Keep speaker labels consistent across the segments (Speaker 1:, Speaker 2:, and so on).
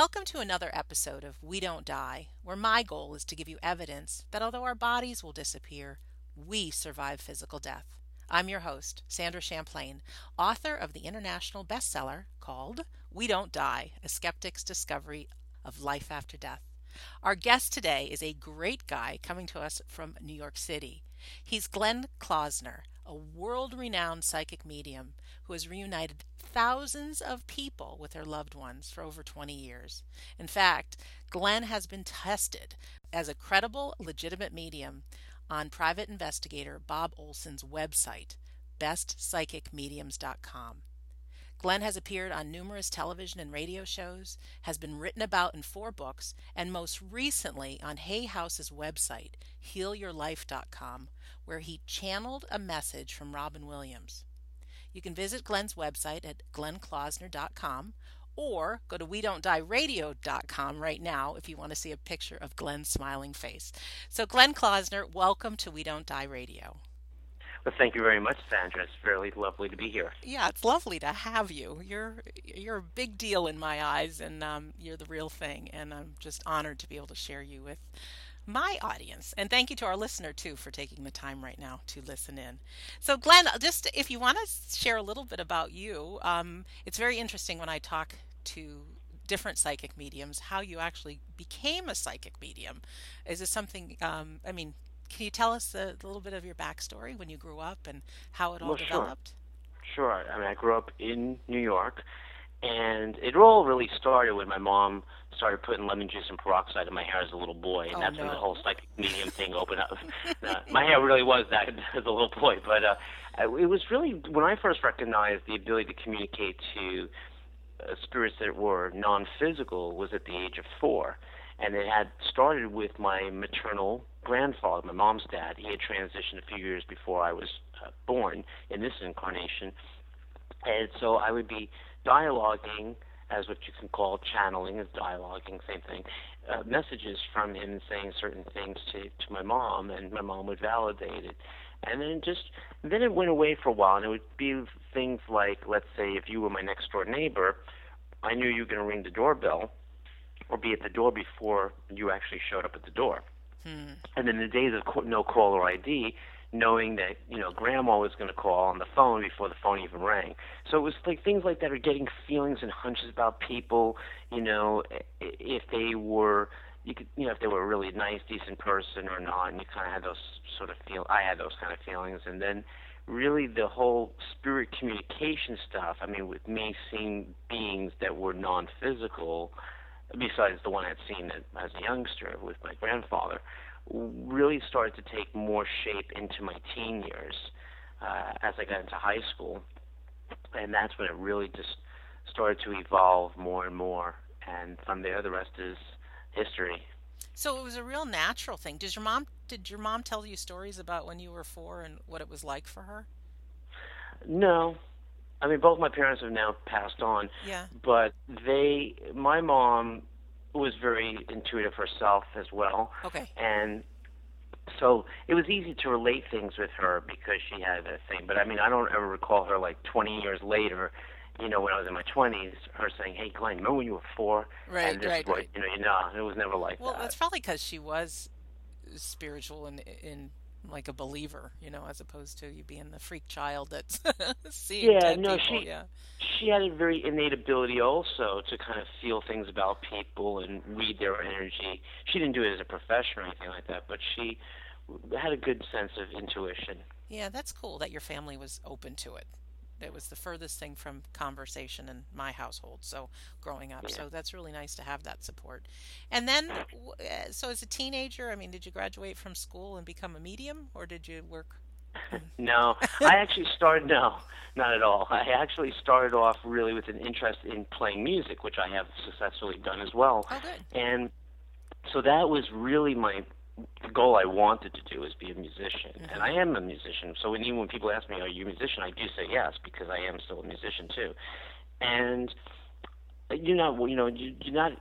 Speaker 1: Welcome to another episode of We Don't Die, where my goal is to give you evidence that although our bodies will disappear, we survive physical death. I'm your host, Sandra Champlain, author of the international bestseller called We Don't Die A Skeptic's Discovery of Life After Death. Our guest today is a great guy coming to us from New York City. He's Glenn Klausner, a world renowned psychic medium who has reunited thousands of people with their loved ones for over 20 years. In fact, Glenn has been tested as a credible, legitimate medium on private investigator Bob Olson's website, bestpsychicmediums.com. Glenn has appeared on numerous television and radio shows, has been written about in four books, and most recently on Hay House's website, healyourlife.com, where he channeled a message from Robin Williams. You can visit Glenn's website at glennklausner.com or go to we don't die radio.com right now if you want to see a picture of Glenn's smiling face. So Glenn Klausner, welcome to We Don't Die Radio.
Speaker 2: Well, thank you very much, Sandra. It's fairly lovely to be here.
Speaker 1: Yeah, it's lovely to have you. You're you're a big deal in my eyes, and um, you're the real thing. And I'm just honored to be able to share you with my audience. And thank you to our listener, too, for taking the time right now to listen in. So, Glenn, just if you want to share a little bit about you, um, it's very interesting when I talk to different psychic mediums how you actually became a psychic medium. Is this something, um, I mean, can you tell us a, a, little bit of your backstory when you grew up and how it all
Speaker 2: well,
Speaker 1: developed?
Speaker 2: Sure. sure. I mean, I grew up in New York, and it all really started when my mom started putting lemon juice and peroxide in my hair as a little boy, and
Speaker 1: oh,
Speaker 2: that's
Speaker 1: no.
Speaker 2: when the whole psychic medium thing opened up. uh, my hair really was that as a little boy, but uh, it was really when I first recognized the ability to communicate to uh, spirits that were non-physical was at the age of four, and it had started with my maternal grandfather, my mom's dad. He had transitioned a few years before I was uh, born in this incarnation, and so I would be dialoguing as what you can call channeling is dialoguing, same thing. Uh, messages from him saying certain things to to my mom, and my mom would validate it. And then just then it went away for a while, and it would be things like, let's say, if you were my next door neighbor, I knew you were going to ring the doorbell, or be at the door before you actually showed up at the door.
Speaker 1: Hmm.
Speaker 2: And then the days of no caller ID, knowing that you know grandma was going to call on the phone before the phone even rang. So it was like things like that are getting feelings and hunches about people. You know, if they were. You could, you know, if they were a really nice, decent person or not, and you kind of had those sort of feel. I had those kind of feelings, and then really the whole spirit communication stuff. I mean, with me seeing beings that were non-physical, besides the one I'd seen as a youngster with my grandfather, really started to take more shape into my teen years uh, as I got into high school, and that's when it really just started to evolve more and more. And from there, the rest is history.
Speaker 1: So it was a real natural thing. Did your mom did your mom tell you stories about when you were four and what it was like for her?
Speaker 2: No, I mean both my parents have now passed on.
Speaker 1: Yeah.
Speaker 2: But they, my mom was very intuitive herself as well.
Speaker 1: Okay.
Speaker 2: And so it was easy to relate things with her because she had a thing. But I mean, I don't ever recall her like 20 years later, you know, when I was in my 20s, her saying, "Hey, Glenn, remember when you were four?
Speaker 1: Right,
Speaker 2: and this
Speaker 1: right,
Speaker 2: what,
Speaker 1: right.
Speaker 2: You know, you know, it was never like
Speaker 1: Well,
Speaker 2: that.
Speaker 1: that's probably because she was spiritual and in like a believer, you know, as opposed to you being the freak child that's seeing
Speaker 2: Yeah,
Speaker 1: dead
Speaker 2: no,
Speaker 1: people.
Speaker 2: she-
Speaker 1: yeah.
Speaker 2: she had a very innate ability also to kind of feel things about people and read their energy. She didn't do it as a profession or anything like that, but she had a good sense of intuition.
Speaker 1: Yeah, that's cool that your family was open to it. It was the furthest thing from conversation in my household. So growing up,
Speaker 2: Yeah.
Speaker 1: so that's really nice to have that support. And then, uh, so as a teenager, I mean, did you graduate from school and become a medium, or did you work?
Speaker 2: No, I actually started. No, not at all. I actually started off really with an interest in playing music, which I have successfully done as well.
Speaker 1: Oh, good.
Speaker 2: And so that was really my the goal I wanted to do is be a musician,
Speaker 1: Mm-hmm.
Speaker 2: and I am a musician. So when even when people ask me, "Are you a musician?" I do say yes because I am still a musician too. And you're not you know you're not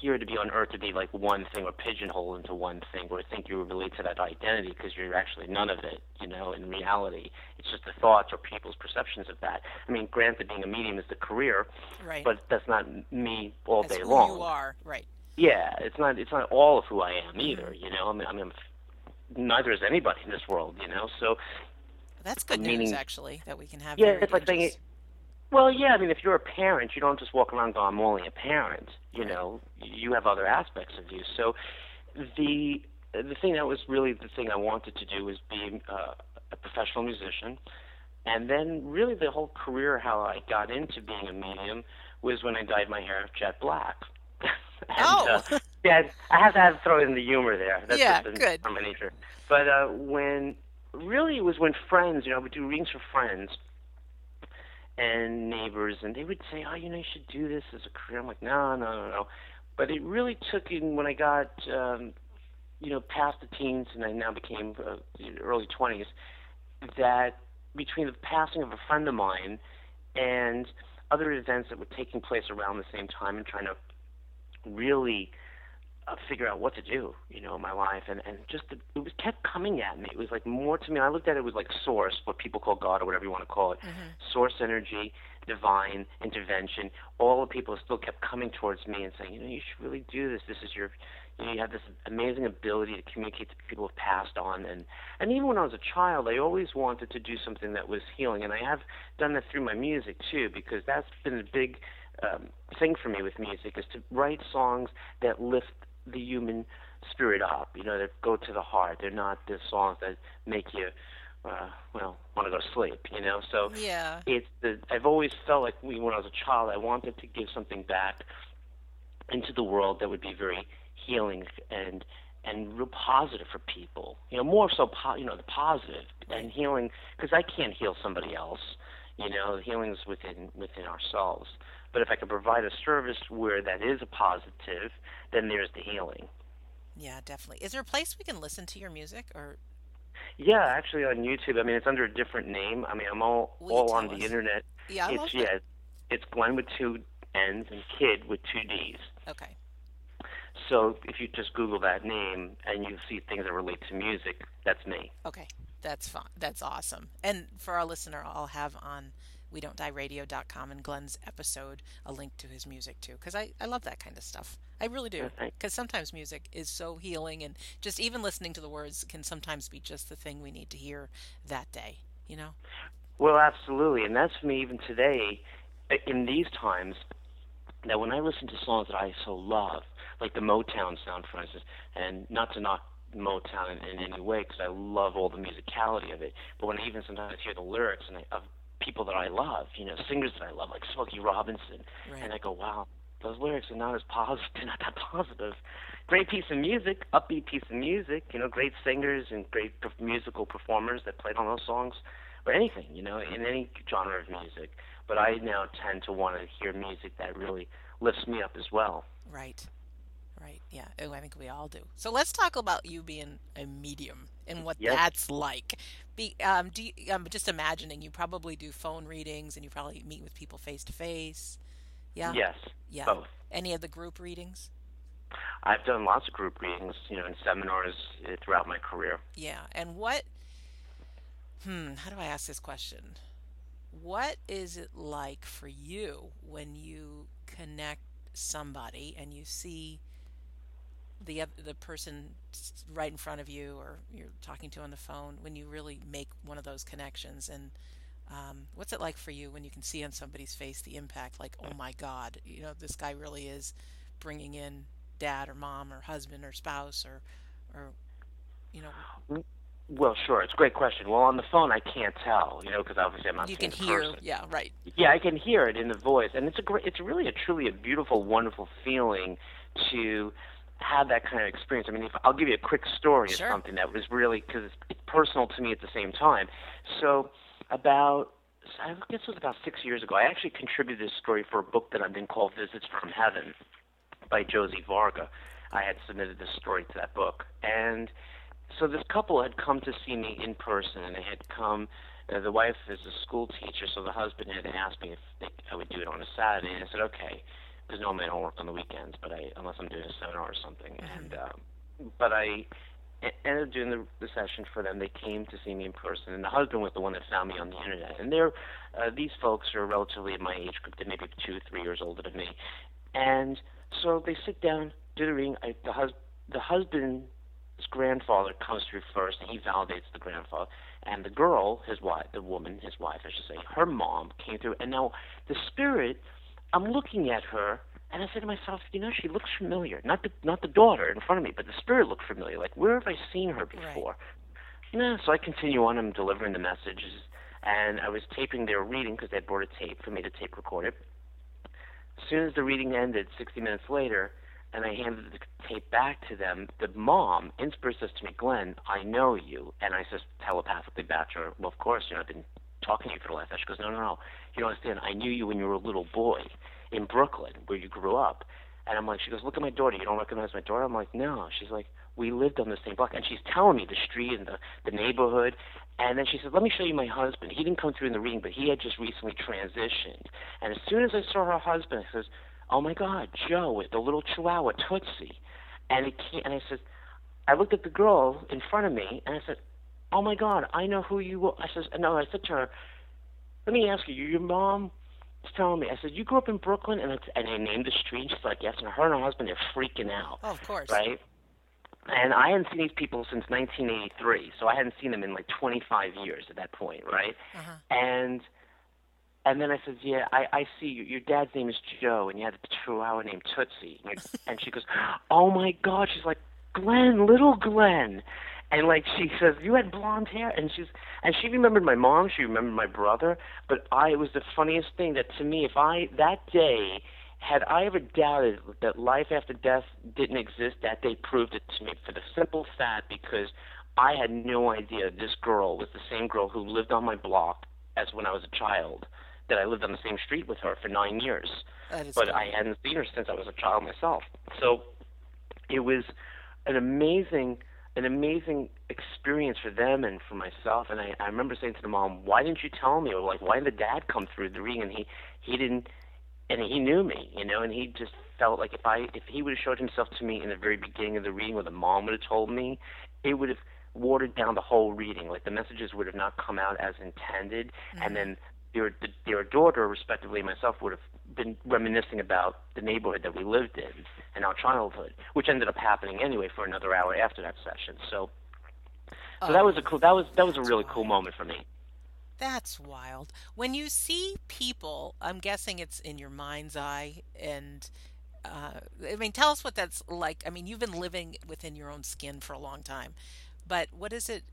Speaker 2: here to be on earth to be like one thing or pigeonhole into one thing or think you relate to that identity because you're actually none of it you know in reality it's just the thoughts or people's perceptions of that i mean granted being a medium is the career
Speaker 1: right
Speaker 2: but that's not me all
Speaker 1: That's
Speaker 2: day
Speaker 1: who
Speaker 2: long
Speaker 1: you are, right?
Speaker 2: Yeah it's not it's not all of who i am either you know i mean, I mean neither is anybody in this world you know so
Speaker 1: That's good news, actually, that we can have.
Speaker 2: Yeah, it's like saying Well, yeah, I mean, if you're a parent, you don't just walk around going, "I'm only a parent." You know, you have other aspects of you. So, the the thing that was really the thing I wanted to do was be uh, a professional musician, and then really the whole career, how I got into being a medium, was when I dyed my hair jet black. And,
Speaker 1: Oh.
Speaker 2: uh, yeah, I have to have throw in the humor there. That's
Speaker 1: Yeah,
Speaker 2: just
Speaker 1: good.
Speaker 2: from my nature. But uh, when really it was when friends, you know, I would do readings for friends and neighbors, and they would say, "Oh, you know, you should do this as a career." I'm like, "No, no, no, no." But it really took in when I got, um, you know, past the teens, and I now became uh, early 20s. That between the passing of a friend of mine and other events that were taking place around the same time, and trying to really uh, figure out what to do, you know, in my life, and and just the, it was kept coming at me. It was like more to me. I looked at it was like source, what people call God or whatever you want to call it, source energy, divine intervention. All the people still kept coming towards me and saying, you know, you should really do this. This is your, you know, you have this amazing ability to communicate to people who have passed on, and and even when I was a child, I always wanted to do something that was healing, and I have done that through my music too, because that's been a big um, thing for me with music is to write songs that lift the human spirit up, you know, that go to the heart. They're not the songs that make you, uh, well, want to go to sleep, you know. So
Speaker 1: Yeah.
Speaker 2: it's the I've always felt like when I was a child, I wanted to give something back into the world that would be very healing and and real positive for people. You know, more so, po- you know, the positive and healing because I can't heal somebody else. You know, healing is within within ourselves. But if I can provide a service where that is a positive, then there's the healing.
Speaker 1: Yeah, definitely. Is there a place we can listen to your music or
Speaker 2: Yeah, actually on YouTube. I mean, it's under a different name. I mean, I'm all
Speaker 1: Will
Speaker 2: all on
Speaker 1: tell
Speaker 2: the internet.
Speaker 1: Yeah,
Speaker 2: it's
Speaker 1: that.
Speaker 2: yeah, it's Glenn with two N's and Kidd with two D's.
Speaker 1: Okay.
Speaker 2: So if you just Google that name and you see things that relate to music, that's me.
Speaker 1: Okay. That's fine. That's awesome. And for our listener, I'll have on we don't die radio.com and Glenn's episode a link to his music too cuz I I love that kind of stuff. I really do. Cuz sometimes music is so healing and just even listening to the words can sometimes be just the thing we need to hear that day, you know?
Speaker 2: Well, absolutely, and that's for me even today, in these times. That when I listen to songs that I so love, like the Motown sound, for instance, and not to knock Motown in, in any way, because I love all the musicality of it, but when I even sometimes hear the lyrics and I, of people that I love, you know, singers that I love, like Smokey Robinson,
Speaker 1: Right.
Speaker 2: and I go, wow, those lyrics are not as positive, they're not that positive. Great piece of music, upbeat piece of music, you know, great singers and great perf- musical performers that played on those songs, or anything, you know, in any genre of music. But I now tend to want to hear music that really lifts me up as well.
Speaker 1: Right. Yeah. Oh, I think we all do. So let's talk about you being a medium and what
Speaker 2: Yes.
Speaker 1: that's like. Be um, do you, um, just imagining you probably do phone readings and you probably meet with people face to face. Yeah.
Speaker 2: Yes,
Speaker 1: Yeah.
Speaker 2: both.
Speaker 1: Any of the group readings?
Speaker 2: I've done lots of group readings, you know, in seminars uh, throughout my career.
Speaker 1: Yeah. And what? Hmm. How do I ask this question? What is it like for you when you connect somebody and you see the the person right in front of you or you're talking to on the phone when you really make one of those connections and um, what's it like for you when you can see on somebody's face the impact like oh my god you know this guy really is bringing in dad or mom or husband or spouse or or you know
Speaker 2: Well, sure, it's a great question. Well, on the phone, I can't tell, you know, because obviously I'm not
Speaker 1: you can hear
Speaker 2: person.
Speaker 1: yeah right
Speaker 2: Yeah, I can hear it in the voice, and it's a great, it's really a truly a beautiful, wonderful feeling to have that kind of experience. I mean, if, I'll give you a quick story
Speaker 1: Sure.
Speaker 2: of something that was really because it's, it's personal to me at the same time. So, about I guess it was about six years ago, I actually contributed this story for a book that I've been called Visits from Heaven by Josie Varga. I had submitted this story to that book, and so this couple had come to see me in person, and they had come. Uh, the wife is a school teacher, so the husband had asked me if they, I would do it on a Saturday, and I said, okay. Because normally I don't work on the weekends, but I unless I'm doing a seminar or something. Mm-hmm. And um, but I ended up doing the, the session for them. They came to see me in person, and the husband was the one that found me on the internet. And they're uh, these folks are relatively my age group. They're maybe two, three years older than me, and so they sit down, do the reading. I, the hus the husband's grandfather comes through first. He validates the grandfather, and the girl, his wife, the woman, his wife, I should say, her mom came through. And now the spirit, I'm looking at her and I said to myself, you know, she looks familiar. Not the not the daughter in front of me, but the spirit looked familiar. Like where have I seen her before? Right. You know, so I continue on. I'm delivering the messages, and I was taping their reading because they had brought a tape for me to tape record it. As soon as the reading ended, 60 minutes later, and I handed the tape back to them, the mom, in spirit, says to me, Glenn, I know you. And I says telepathically back to her, well, of course, you know, I've been talking to you for the last She goes, no, no, no. You don't understand. I knew you when you were a little boy in Brooklyn where you grew up. And I'm like, she goes, look at my daughter. You don't recognize my daughter? I'm like, no. She's like, we lived on the same block. And she's telling me the street and the, the neighborhood. And then she said, let me show you my husband. He didn't come through in the reading, but he had just recently transitioned. And as soon as I saw her husband, I says, oh my God, Joe the little chihuahua, Tootsie. And, it came, and I said, I looked at the girl in front of me, and I said, oh my God, I know who you are. I says, no, I said to her, let me ask you, your mom telling me. I said, "You grew up in Brooklyn," and it's, and I named the street. She's like, "Yes." And her and her husband are freaking out.
Speaker 1: Oh, of course.
Speaker 2: Right. And I hadn't seen these people since 1983, so I hadn't seen them in like 25 years at that point, right? Uh-huh. And and then I said, "Yeah, I I see you. Your dad's name is Joe, and you had a chihuahua named Tootsie." And she goes, "Oh my God!" She's like, "Glenn, little Glenn." And like she says, you had blonde hair, and she's and she remembered my mom, she remembered my brother, but I it was the funniest thing that to me, if I that day had I ever doubted that life after death didn't exist, that day proved it to me for the simple fact because I had no idea this girl was the same girl who lived on my block as when I was a child. That I lived on the same street with her for nine years, but
Speaker 1: funny.
Speaker 2: I hadn't seen her since I was a child myself. So it was an amazing an amazing experience for them and for myself. And I, I remember saying to the mom, "Why didn't you tell me?" Or like, "Why did the dad come through the ring?" And he he didn't, and he knew me, you know, and he just felt like if I if he would have showed himself to me in the very beginning of the reading, or the mom would have told me, it would have watered down the whole reading. Like the messages would have not come out as intended, mm-hmm. and then their their daughter, respectively, myself would have been reminiscing about the neighborhood that we lived in and our childhood, which ended up happening anyway for another hour after that session. So, so oh, that was a cool. That was that was a really wild. cool moment for me.
Speaker 1: That's wild. When you see people, I'm guessing it's in your mind's eye, and uh, I mean, tell us what that's like. I mean, you've been living within your own skin for a long time, but what is it?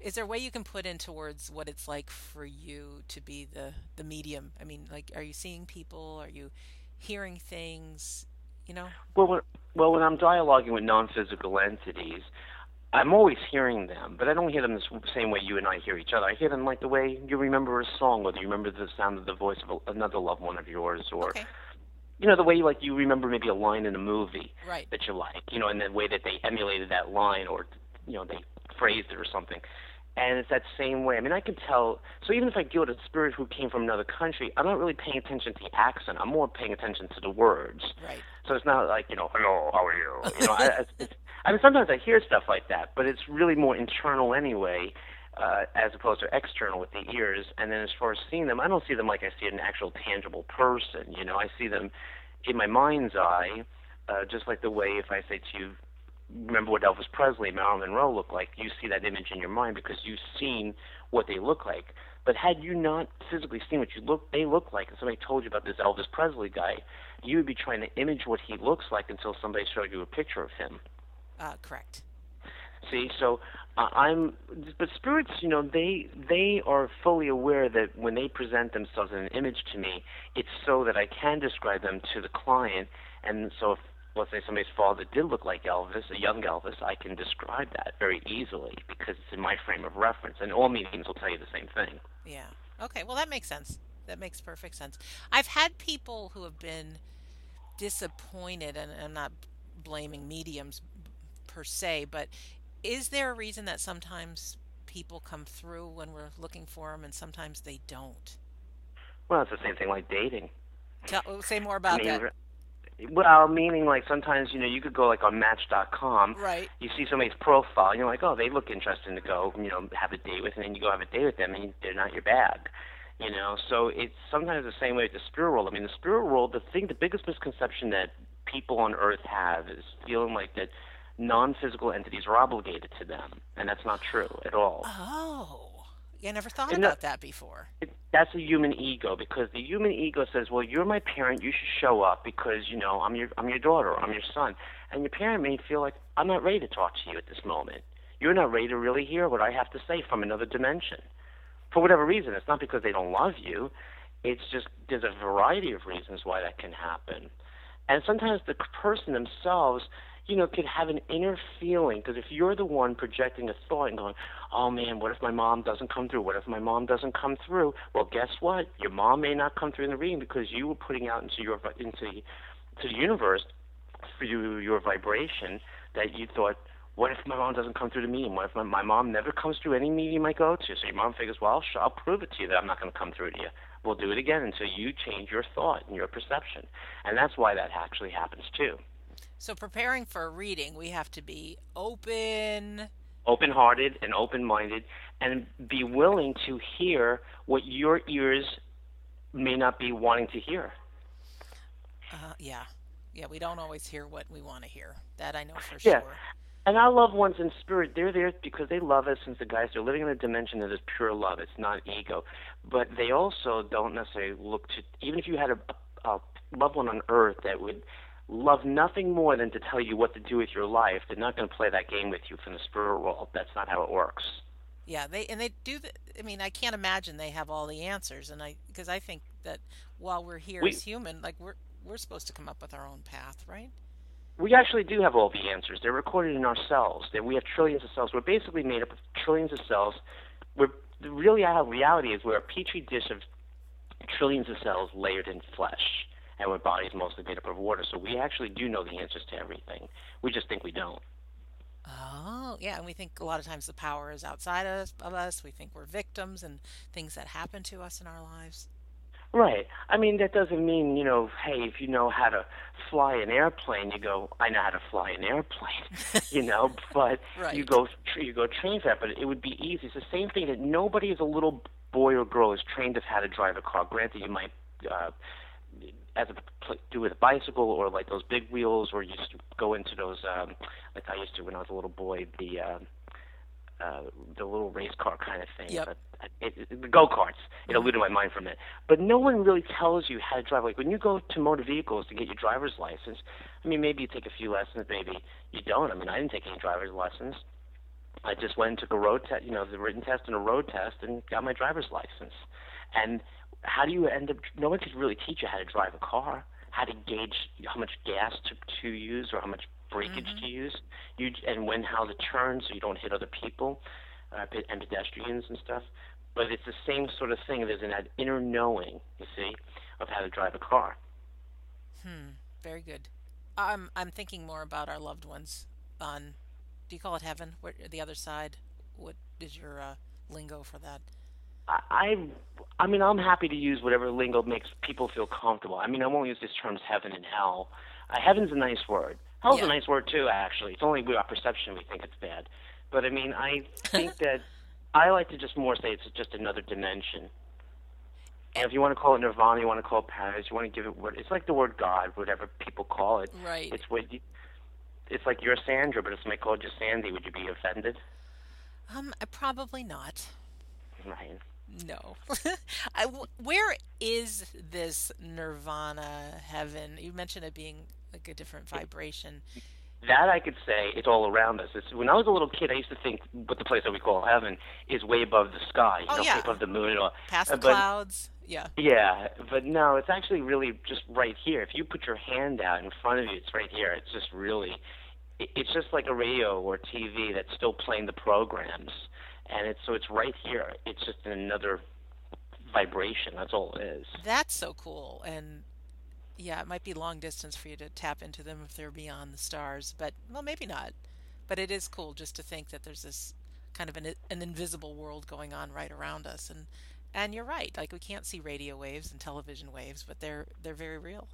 Speaker 1: Is there a way you can put into words what it's like for you to be the the medium? I mean like are you seeing people? Are you hearing things? You know?
Speaker 2: Well when, well when i'm dialoguing with non-physical entities i'm always hearing them but i don't hear them the same way you and i hear each other. I hear them like the way you remember a song or you remember the sound of the voice of a, another loved one of yours or
Speaker 1: okay.
Speaker 2: you know the way like you remember maybe a line in a movie
Speaker 1: right.
Speaker 2: that you like you know and the way that they emulated that line or you know they phrased it or something and it's that same way. I mean, I can tell. So even if I deal with a spirit who came from another country, I'm not really paying attention to the accent. I'm more paying attention to the words.
Speaker 1: Right.
Speaker 2: So it's not like you know, hello, how are you? You know, I, I mean, sometimes I hear stuff like that, but it's really more internal anyway, uh, as opposed to external with the ears. And then as far as seeing them, I don't see them like I see an actual tangible person. You know, I see them in my mind's eye, uh, just like the way if I say to you, remember what Elvis Presley, Marilyn Monroe looked like, you see that image in your mind because you've seen what they look like. But had you not physically seen what you look, they look like, and somebody told you about this Elvis Presley guy, you would be trying to image what he looks like until somebody showed you a picture of him.
Speaker 1: Uh, correct.
Speaker 2: See, so uh, I'm, but spirits, you know, they they are fully aware that when they present themselves in an image to me, it's so that I can describe them to the client, and so if let's say somebody's father did look like Elvis, a young Elvis, I can describe that very easily because it's in my frame of reference, and all mediums will tell you the same thing.
Speaker 1: Yeah. Okay. Well, that makes sense. That makes perfect sense. I've had people who have been disappointed, and I'm not blaming mediums per se, but is there a reason that sometimes people come through when we're looking for them, and sometimes they don't?
Speaker 2: Well, it's the same thing like dating.
Speaker 1: Tell, say more about
Speaker 2: I mean,
Speaker 1: that.
Speaker 2: Well, meaning like sometimes you know you could go like on Match.com.
Speaker 1: Right.
Speaker 2: You see somebody's profile, and you're like, oh, they look interesting to go, you know, have a date with, and then you go have a date with them, and they're not your bag. You know, so it's sometimes the same way with the spirit world. I mean, the spirit world, the thing, the biggest misconception that people on Earth have is feeling like that non-physical entities are obligated to them, and that's not true at all.
Speaker 1: Oh. I never thought
Speaker 2: And
Speaker 1: about
Speaker 2: that-
Speaker 1: that before.
Speaker 2: It, that's a human ego because the human ego says, "Well, you're my parent. You should show up because you know I'm your I'm your daughter. I'm your son." And your parent may feel like I'm not ready to talk to you at this moment. You're not ready to really hear what I have to say from another dimension. For whatever reason, it's not because they don't love you. It's just there's a variety of reasons why that can happen. And sometimes the person themselves, you know, could have an inner feeling because if you're the one projecting a thought and going, "Oh man, what if my mom doesn't come through? What if my mom doesn't come through?" Well, guess what? Your mom may not come through in the reading because you were putting out into your into to the universe through your vibration that you thought, "What if my mom doesn't come through the medium? What if my, my mom never comes through any medium I go to?" So your mom figures, "Well, I'll prove it to you that I'm not going to come through to you." We'll do it again until you change your thought and your perception, and that's why that actually happens too.
Speaker 1: So preparing for a reading, we have to be open.
Speaker 2: open-hearted and open-minded and be willing to hear what your ears may not be wanting to hear.
Speaker 1: Uh, yeah. Yeah, we don't always hear what we want to hear. That I know for
Speaker 2: Yeah.
Speaker 1: sure.
Speaker 2: And our loved ones in spirit, they're there because they love us since the guys they're living in a dimension that is pure love. It's not ego. But they also don't necessarily look to even if you had a, a loved one on earth that would love nothing more than to tell you what to do with your life, they're not going to play that game with you from the spirit world. That's not how it works.
Speaker 1: Yeah, they and they do. The, I mean, I can't imagine they have all the answers, and I because I think that while we're here
Speaker 2: We-
Speaker 1: as human, like we're we're supposed to come up with our own path, right?
Speaker 2: We actually do have all the answers. They're recorded in our cells. That we have trillions of cells. We're basically made up of trillions of cells. We're really how reality is. We're a petri dish of trillions of cells layered in flesh, and our body's mostly made up of water. So we actually do know the answers to everything. We just think we don't.
Speaker 1: Oh, yeah, and we think a lot of times the power is outside of us, of us. We think we're victims and things that happen to us in our lives.
Speaker 2: Right. I mean, that doesn't mean, you know, hey, if you know how to fly an airplane, you go, I know how to fly an airplane, you know, but you go you go train for that, but it would be easy. It's the same thing that nobody as a little boy or girl is trained of how to drive a car. Granted, you might uh, as a do with a bicycle or like those big wheels, or you just go into those um, like I used to when I was a little boy, the um, uh, the little race car kind of thing.
Speaker 1: Yep.
Speaker 2: But it, it, the go karts. It eluded my mind for a minute. But no one really tells you how to drive. Like when you go to motor vehicles to get your driver's license, I mean, maybe you take a few lessons, maybe you don't. I mean, I didn't take any driver's lessons. I just went and took a road test, you know, the written test and a road test, and got my driver's license. And how do you end up? No one could really teach you how to drive a car, how to gauge how much gas to to use or how much breakage to use, you and when how to turn so you don't hit other people uh, and pedestrians and stuff. But it's the same sort of thing. There's an inner knowing, you see, of how to drive a car.
Speaker 1: Hmm. Very good. I'm I'm thinking more about our loved ones on. Do you call it heaven? Where the other side? What is your uh, lingo for that?
Speaker 2: I, I mean, I'm happy to use whatever lingo makes people feel comfortable. I mean, I won't use these terms heaven and hell. Uh, heaven's a nice word. Hell's
Speaker 1: Yeah.
Speaker 2: a nice word too, actually. It's only our perception we think it's bad. But I mean, I think that I like to just more say it's just another dimension. And if you want to call it nirvana, you want to call it paradise, you want to give it what it's like the word God, whatever people call it.
Speaker 1: Right.
Speaker 2: It's what you, it's like you're Sandra, but if somebody called you Sandy, would you be offended?
Speaker 1: Um, probably not.
Speaker 2: Right.
Speaker 1: No. I, where is this nirvana heaven? You mentioned it being like a different vibration.
Speaker 2: That I could say it's all around us. It's, when I was a little kid, I used to think what the place that we call heaven is way above the sky, you
Speaker 1: Oh,
Speaker 2: know,
Speaker 1: yeah.
Speaker 2: above the moon. Or,
Speaker 1: Past the
Speaker 2: but,
Speaker 1: clouds. Yeah.
Speaker 2: Yeah, but no, it's actually really just right here. If you put your hand out in front of you, it's right here. It's just really, it's just like a radio or TV that's still playing the programs, and it's so it's right here. It's just another vibration. That's all it is.
Speaker 1: That's so cool. And yeah, it might be long distance for you to tap into them if they're beyond the stars, but well, maybe not. But it is cool just to think that there's this kind of an, an invisible world going on right around us. And And you're right. Like we can't see radio waves and television waves, but they're they're very real.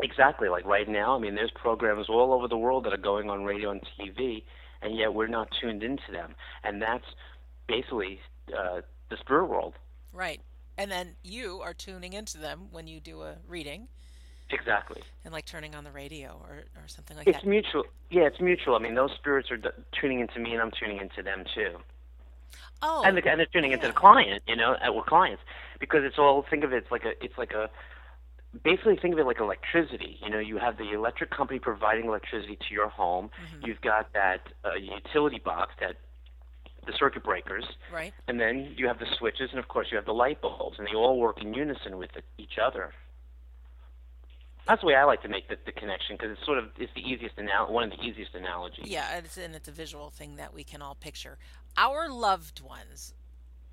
Speaker 2: Exactly. Like right now, I mean, there's programs all over the world that are going on radio and TV, and yet we're not tuned into them. And that's basically uh, the spirit world.
Speaker 1: Right. And then you are tuning into them when you do a reading.
Speaker 2: Exactly.
Speaker 1: And like turning on the radio or, or something like
Speaker 2: it's
Speaker 1: that.
Speaker 2: It's mutual. Yeah, it's mutual. I mean, those spirits are d- tuning into me, and I'm tuning into them too.
Speaker 1: Oh.
Speaker 2: And, the, and they're tuning yeah. into the client, you know, with clients, because it's all. Think of it, it's like a, it's like a. Basically, think of it like electricity. You know, you have the electric company providing electricity to your home. Mm-hmm. You've got that uh, utility box that the circuit breakers.
Speaker 1: Right.
Speaker 2: And then you have the switches, and of course you have the light bulbs, and they all work in unison with each other. That's the way I like to make the, the connection because it's sort of it's the easiest anal- one of the easiest analogies.
Speaker 1: Yeah, it's, and it's a visual thing that we can all picture. Our loved ones,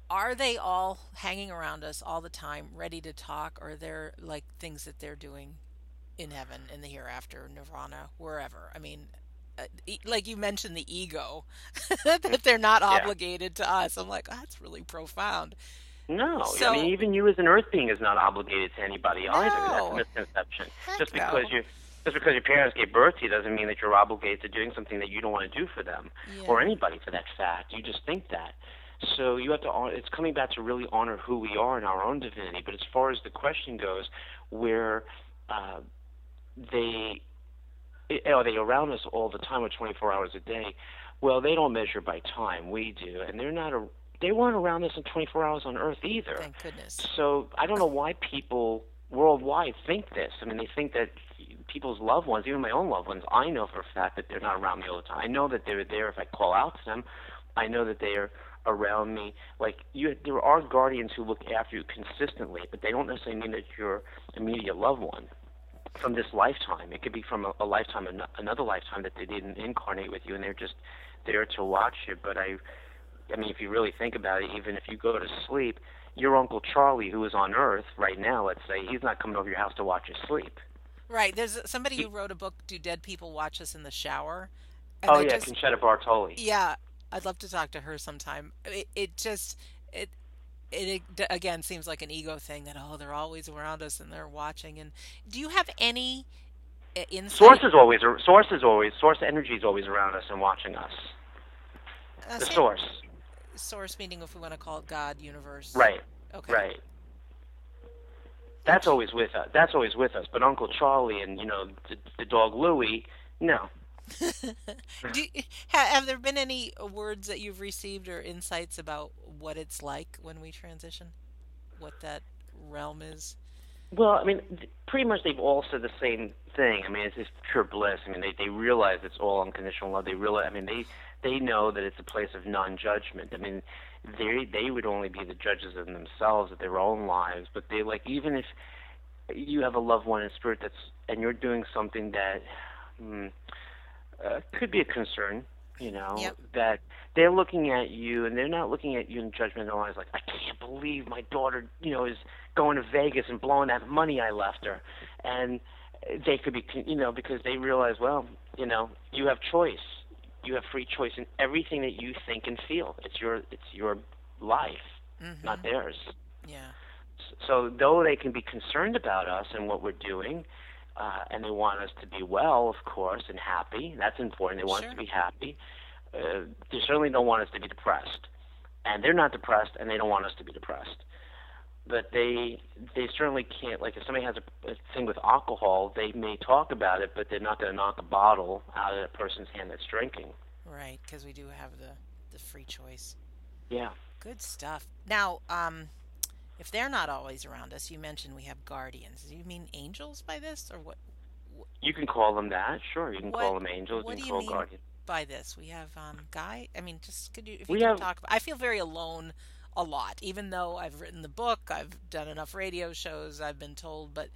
Speaker 1: are they all hanging around us all the time, ready to talk, or are there like things that they're doing in heaven, in the hereafter, nirvana, wherever? I mean, uh, like you mentioned the ego that they're not yeah. obligated to us. I'm like, oh, that's really profound.
Speaker 2: No, so, I mean even you as an Earth being is not obligated to anybody
Speaker 1: no.
Speaker 2: either. That's a misconception.
Speaker 1: Heck
Speaker 2: just because
Speaker 1: no.
Speaker 2: you just because your parents gave birth to you doesn't mean that you're obligated to doing something that you don't want to do for them
Speaker 1: yeah.
Speaker 2: or anybody for that fact. You just think that. So you have to. It's coming back to really honor who we are in our own divinity. But as far as the question goes, where uh, they are they around us all the time or 24 hours a day? Well, they don't measure by time. We do, and they're not a they weren't around us in 24 hours on Earth either.
Speaker 1: Thank goodness.
Speaker 2: So I don't know why people worldwide think this. I mean, they think that people's loved ones, even my own loved ones, I know for a fact that they're not around me all the time. I know that they're there if I call out to them. I know that they are around me. Like you, there are guardians who look after you consistently, but they don't necessarily mean that you're immediate loved one from this lifetime. It could be from a, a lifetime, another lifetime that they didn't incarnate with you, and they're just there to watch you. But I I mean, if you really think about it, even if you go to sleep, your Uncle Charlie, who is on Earth right now, let's say, he's not coming over your house to watch you sleep.
Speaker 1: Right. There's somebody who wrote a book, Do Dead People Watch Us in the Shower?
Speaker 2: oh, yeah, just, Concetta Bertoldi.
Speaker 1: Yeah. I'd love to talk to her sometime. It, it just, it, it, again seems like an ego thing that, oh, they're always around us and they're watching. And do you have any uh, insight?
Speaker 2: Source is always, source is always, source energy is always around us and watching us.
Speaker 1: Uh,
Speaker 2: the source
Speaker 1: source meaning if we want to call it God, universe.
Speaker 2: Right.
Speaker 1: Okay.
Speaker 2: Right. That's always with us. That's always with us. But Uncle Charlie and you know the, the dog Louie, no.
Speaker 1: Do, have there been any words that you've received or insights about what it's like when we transition? What that realm is?
Speaker 2: Well, I mean, pretty much they've all said the same thing. I mean, it's just pure bliss. I mean, they they realize it's all unconditional love. They realize. I mean, they they know that it's a place of non-judgment. I mean, they they would only be the judges of themselves of their own lives. But they like even if you have a loved one in spirit that's and you're doing something that hmm, uh, could be a concern, you know,
Speaker 1: yep.
Speaker 2: that they're looking at you and they're not looking at you in judgment eyes like I can't believe my daughter, you know, is going to Vegas and blowing that money I left her, and they could be, you know, because they realize, well, you know, you have choice you have free choice in everything that you think and feel. It's your it's your life,
Speaker 1: mm-hmm.
Speaker 2: not theirs.
Speaker 1: Yeah.
Speaker 2: So though they can be concerned about us and what we're doing, uh, and they want us to be well, of course, and happy. That's important. They want
Speaker 1: sure.
Speaker 2: us to be happy. Uh, they certainly don't want us to be depressed, and they're not depressed, and they don't want us to be depressed but they they certainly can't. Like if somebody has a, a thing with alcohol, they may talk about it, but they're not going to knock a bottle out of a person's hand that's drinking.
Speaker 1: Right, because we do have the the free choice.
Speaker 2: Yeah.
Speaker 1: Good stuff. Now, um, if they're not always around us, you mentioned we have guardians. Do you mean angels by this, or what?
Speaker 2: You can call them that. Sure, you can
Speaker 1: what,
Speaker 2: call them angels.
Speaker 1: What
Speaker 2: you
Speaker 1: do you mean
Speaker 2: guardians.
Speaker 1: by this? We have um, Guy. I mean, just could you if you
Speaker 2: we
Speaker 1: can
Speaker 2: have,
Speaker 1: talk? About, I feel very alone a lot. Even though I've written the book, I've done enough radio shows, I've been told, but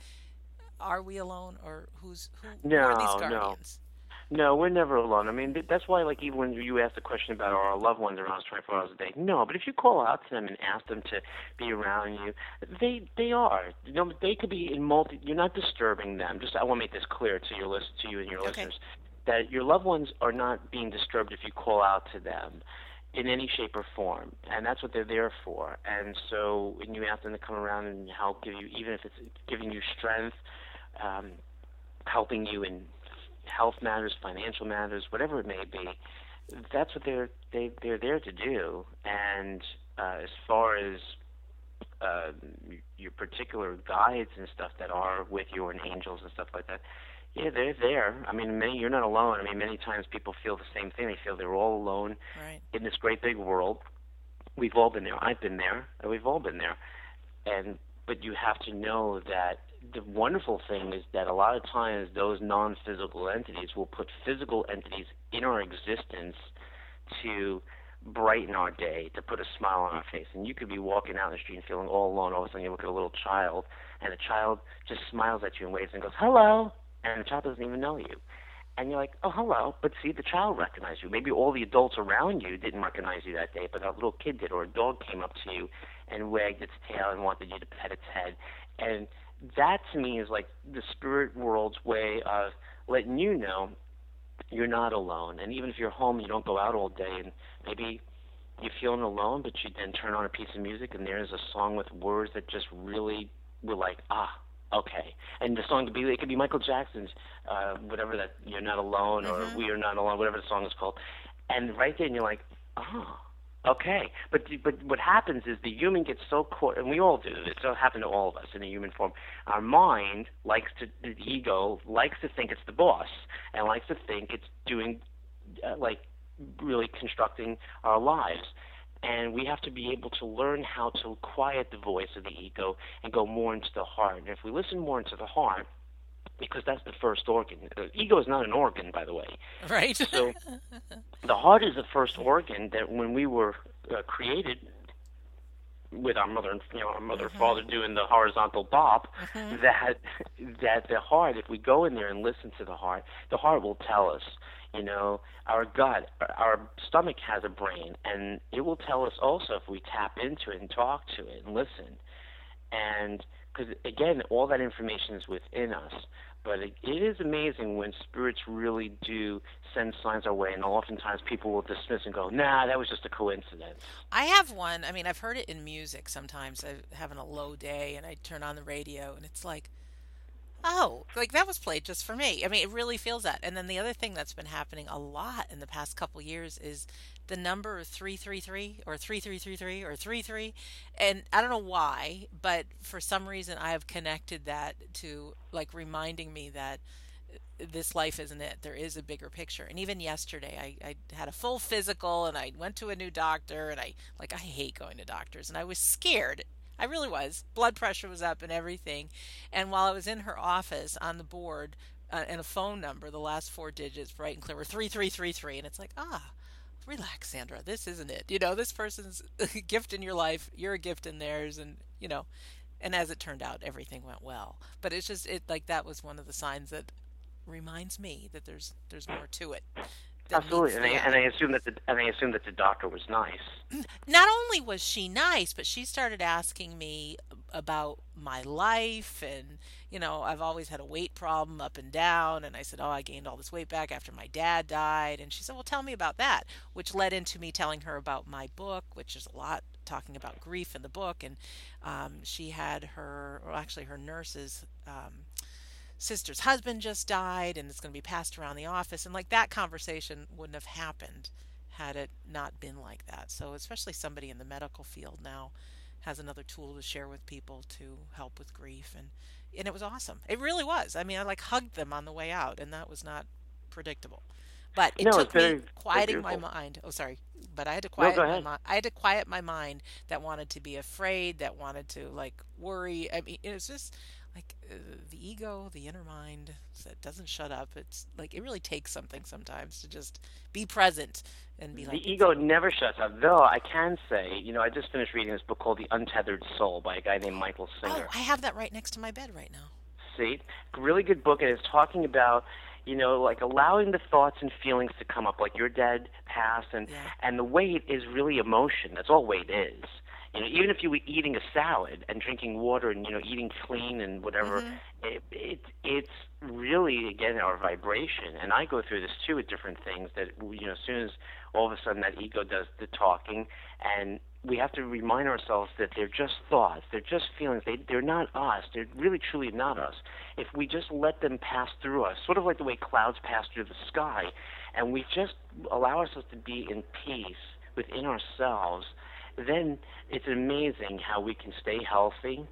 Speaker 1: are we alone or who's who,
Speaker 2: no,
Speaker 1: who are these guardians?
Speaker 2: No. No, we're never alone. I mean, that's why, like, even when you ask the question about are our loved ones around us 24 hours a day, no. But if you call out to them and ask them to be around you, they they are. You know, they could be in multi. You're not disturbing them. Just I want to make this clear to your list, to you and your
Speaker 1: okay.
Speaker 2: listeners, that your loved ones are not being disturbed if you call out to them in any shape or form, and that's what they're there for. And so, when you ask them to come around and help give you, even if it's giving you strength, um, helping you in health matters, financial matters, whatever it may be, that's what they're they they're there to do. And uh, as far as uh, your particular guides and stuff that are with you and angels and stuff like that, yeah, they're there. I mean, many you're not alone. I mean, many times people feel the same thing. They feel they're all alone
Speaker 1: right.
Speaker 2: in this great big world. We've all been there. I've been there. And we've all been there. And but you have to know that the wonderful thing is that a lot of times those non-physical entities will put physical entities in our existence to brighten our day, to put a smile on our face. And you could be walking out in the street and feeling all alone. All of a sudden, you look at a little child, and the child just smiles at you and waves and goes, "Hello," and the child doesn't even know you. And you're like, "Oh, hello," but see, the child recognized you. Maybe all the adults around you didn't recognize you that day, but a little kid did, or a dog came up to you and wagged its tail and wanted you to pet its head. And that to me is like the spirit world's way of letting you know you're not alone. And even if you're home, you don't go out all day, and maybe you're feeling alone, but you then turn on a piece of music, and there's a song with words that just really were like, ah, okay. And the song could be it could be Michael Jackson's, uh, whatever that you're not alone or
Speaker 1: Mhm.
Speaker 2: we are not alone, whatever the song is called. And right then you're like, oh, okay. But but what happens is the human gets so caught, and we all do. It's happened to all of us in a human form. Our mind likes to, the ego likes to think it's the boss, and likes to think it's doing, uh, like, really constructing our lives. And we have to be able to learn how to quiet the voice of the ego and go more into the heart. And if we listen more into the heart, because that's the first organ. The ego is not an organ, by the way.
Speaker 1: Right.
Speaker 2: So the heart is the first organ that when we were uh, created with our mother and you know our mother and mm-hmm. father doing the horizontal bop mm-hmm. that that the heart if we go in there and listen to the heart the heart will tell us you know our gut our stomach has a brain and it will tell us also if we tap into it and talk to it and listen and because again all that information is within us but it, it is amazing when spirits really do send signs our way, and oftentimes people will dismiss and go, "Nah, that was just a coincidence."
Speaker 1: I have one. I mean, I've heard it in music sometimes. I'm having a low day and I turn on the radio and it's like, oh, like that was played just for me. I mean, it really feels that. And then the other thing that's been happening a lot in the past couple years is the number 333 or 3333 or 33. And I don't know why, but for some reason I have connected that to like reminding me that uh, this life isn't it. There is a bigger picture. And even yesterday, I, I had a full physical and I went to a new doctor and I, like, I hate going to doctors and I was scared. I really was. Blood pressure was up and everything. And while I was in her office on the board uh, and a phone number, the last four digits, bright and clear, were 3333. And it's like, ah, relax, Sandra. This isn't it. You know, this person's a gift in your life. You're a gift in theirs. And, you know, and as it turned out, everything went well. But it's just, it like that was one of the signs that reminds me that there's there's more to it.
Speaker 2: Absolutely, and I, and I assume that the and I assume that the doctor was nice.
Speaker 1: Not only was she nice, but she started asking me about my life and you know I've always had a weight problem up and down and I said oh I gained all this weight back after my dad died and she said well tell me about that which led into me telling her about my book which is a lot talking about grief in the book and um, she had her or actually her nurses um, sister's husband just died and it's going to be passed around the office and like that conversation wouldn't have happened had it not been like that. So especially somebody in the medical field now has another tool to share with people to help with grief and and it was awesome. It really was. I mean i like hugged them on the way out and that was not predictable. But it
Speaker 2: No,
Speaker 1: took
Speaker 2: very-
Speaker 1: me quieting my mind. Oh sorry. But i had to quiet
Speaker 2: go
Speaker 1: my mind i had to quiet my mind that wanted to be afraid that wanted to like worry. I mean it was just like uh, the ego, the inner mind that doesn't shut up. It's like it really takes something sometimes to just be present and be like,
Speaker 2: The ego never shuts up. Though I can say, you know, I just finished reading this book called The Untethered Soul by a guy named Michael Singer.
Speaker 1: oh,
Speaker 2: Singer.
Speaker 1: I have that right next to my bed right now.
Speaker 2: See, really good book, and it's talking about you know like allowing the thoughts and feelings to come up, like your dead past, and
Speaker 1: Yeah.
Speaker 2: and the weight is really emotion. That's all weight is. You know, even if you were eating a salad and drinking water and you know eating clean and whatever,
Speaker 1: Mhm.
Speaker 2: it, it it's really again our vibration. And I go through this too with different things that you know as soon as all of a sudden that ego does the talking, and we have to remind ourselves that they're just thoughts, they're just feelings, they, they're not us, they're really truly not us. If we just let them pass through us, sort of like the way clouds pass through the sky, and we just allow ourselves to be in peace within ourselves, then it's amazing how we can stay healthy.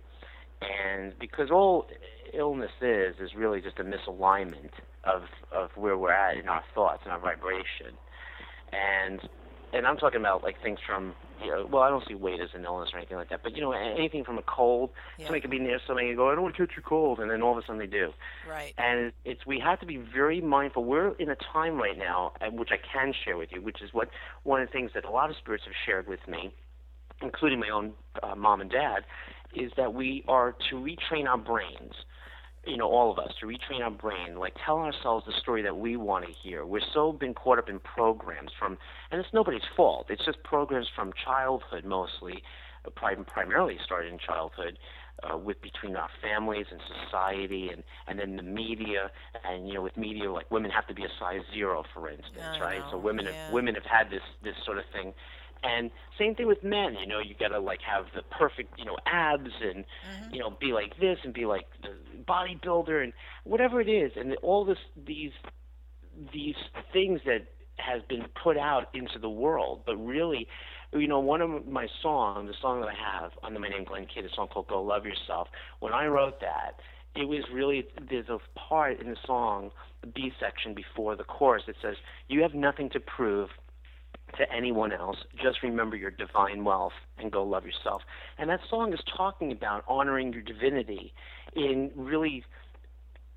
Speaker 2: And because all illness is, is really just a misalignment of, of where we're at in our thoughts and our vibration. And and I'm talking about like things from you know, well, I don't see weight as an illness or anything like that, but you know, anything from a cold, yeah. somebody could be near somebody and go, I don't want to catch a cold, and then all of a sudden they do.
Speaker 1: Right.
Speaker 2: And it's we have to be very mindful. We're in a time right now, which I can share with you, which is what one of the things that a lot of spirits have shared with me, including my own uh, mom and dad, is that we are to retrain our brains you know, all of us to retrain our brain, like tell ourselves the story that we want to hear. We're so been caught up in programs from, and it's nobody's fault. It's just programs from childhood mostly, primarily started in childhood, uh, with between our families and society, and and then the media, and you know, with media like women have to be a size zero, for instance, right? So women
Speaker 1: yeah.
Speaker 2: have women have had this this sort of thing and same thing with men, you know, you gotta like have the perfect, you know, abs and
Speaker 1: mm-hmm.
Speaker 2: you know, be like this and be like the bodybuilder and whatever it is, and all this these these things that has been put out into the world, but really, you know, one of my songs, the song that I have under my name Glenn Kidd, a song called "Go Love Yourself." When I wrote that, it was really there's a part in the song, the B section before the chorus that says, "You have nothing to prove to anyone else. Just remember your divine wealth and go love yourself. And that song is talking about honoring your divinity in really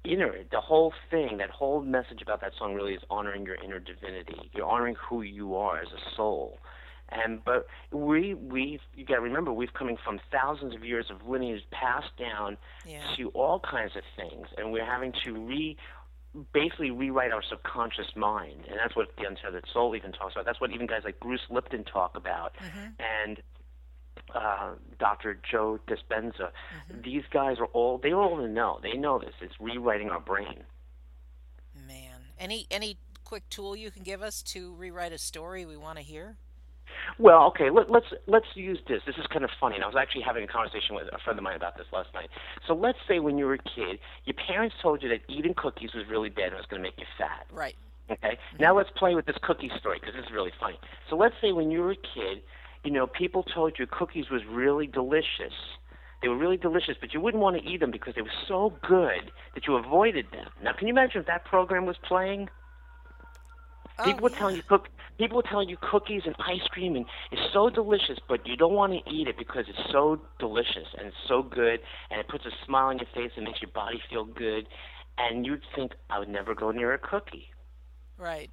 Speaker 2: inner the whole thing that whole message about that song really is honoring your inner divinity you're honoring who you are as a soul and but we we you got to remember we've coming from thousands of years of lineage passed down
Speaker 1: yeah.
Speaker 2: to all kinds of things and we're having to re basically rewrite our subconscious mind, and that's what the untethered soul even talks about. That's what even guys like Bruce Lipton talk about,
Speaker 1: mm-hmm.
Speaker 2: and uh, Dr. Joe Dispenza.
Speaker 1: Mm-hmm.
Speaker 2: These guys are all they all know. They know this. It's rewriting our brain.
Speaker 1: Man, any any quick tool you can give us to rewrite a story we want to hear?
Speaker 2: Well, okay, let, let's let's use this. This is kind of funny. And I was actually having a conversation with a friend of mine about this last night. So let's say when you were a kid, your parents told you that eating cookies was really bad and it was going to make you fat.
Speaker 1: Right.
Speaker 2: Okay. Now let's play with this cookie story because this is really funny. So let's say when you were a kid, you know, people told you cookies was really delicious. They were really delicious, but you wouldn't want to eat them because they were so good that you avoided them. Now, can you imagine if that program was playing?
Speaker 1: Oh,
Speaker 2: people were
Speaker 1: yeah.
Speaker 2: telling you cook. People telling you cookies and ice cream and it's so delicious, but you don't want to eat it because it's so delicious and it's so good and it puts a smile on your face and makes your body feel good, and you'd think I would never go near a cookie.
Speaker 1: Right.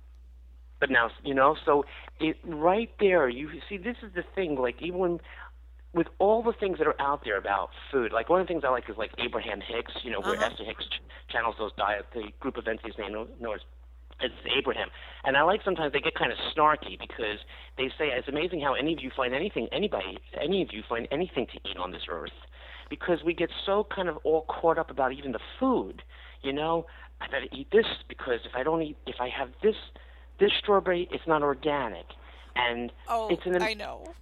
Speaker 2: But now you know, so it right there. You see, this is the thing. Like even when with all the things that are out there about food, like one of the things I like is like Abraham Hicks, you know, where
Speaker 1: Uh-huh.
Speaker 2: Esther Hicks ch- channels those diet, the group of entities named known as it's Abraham. And I like sometimes they get kind of snarky because they say it's amazing how any of you find anything, anybody, any of you find anything to eat on this earth, because we get so kind of all caught up about even the food. You know, I better eat this because if I don't eat, if I have this, this strawberry, it's not organic, and
Speaker 1: Oh,
Speaker 2: it's an
Speaker 1: I know.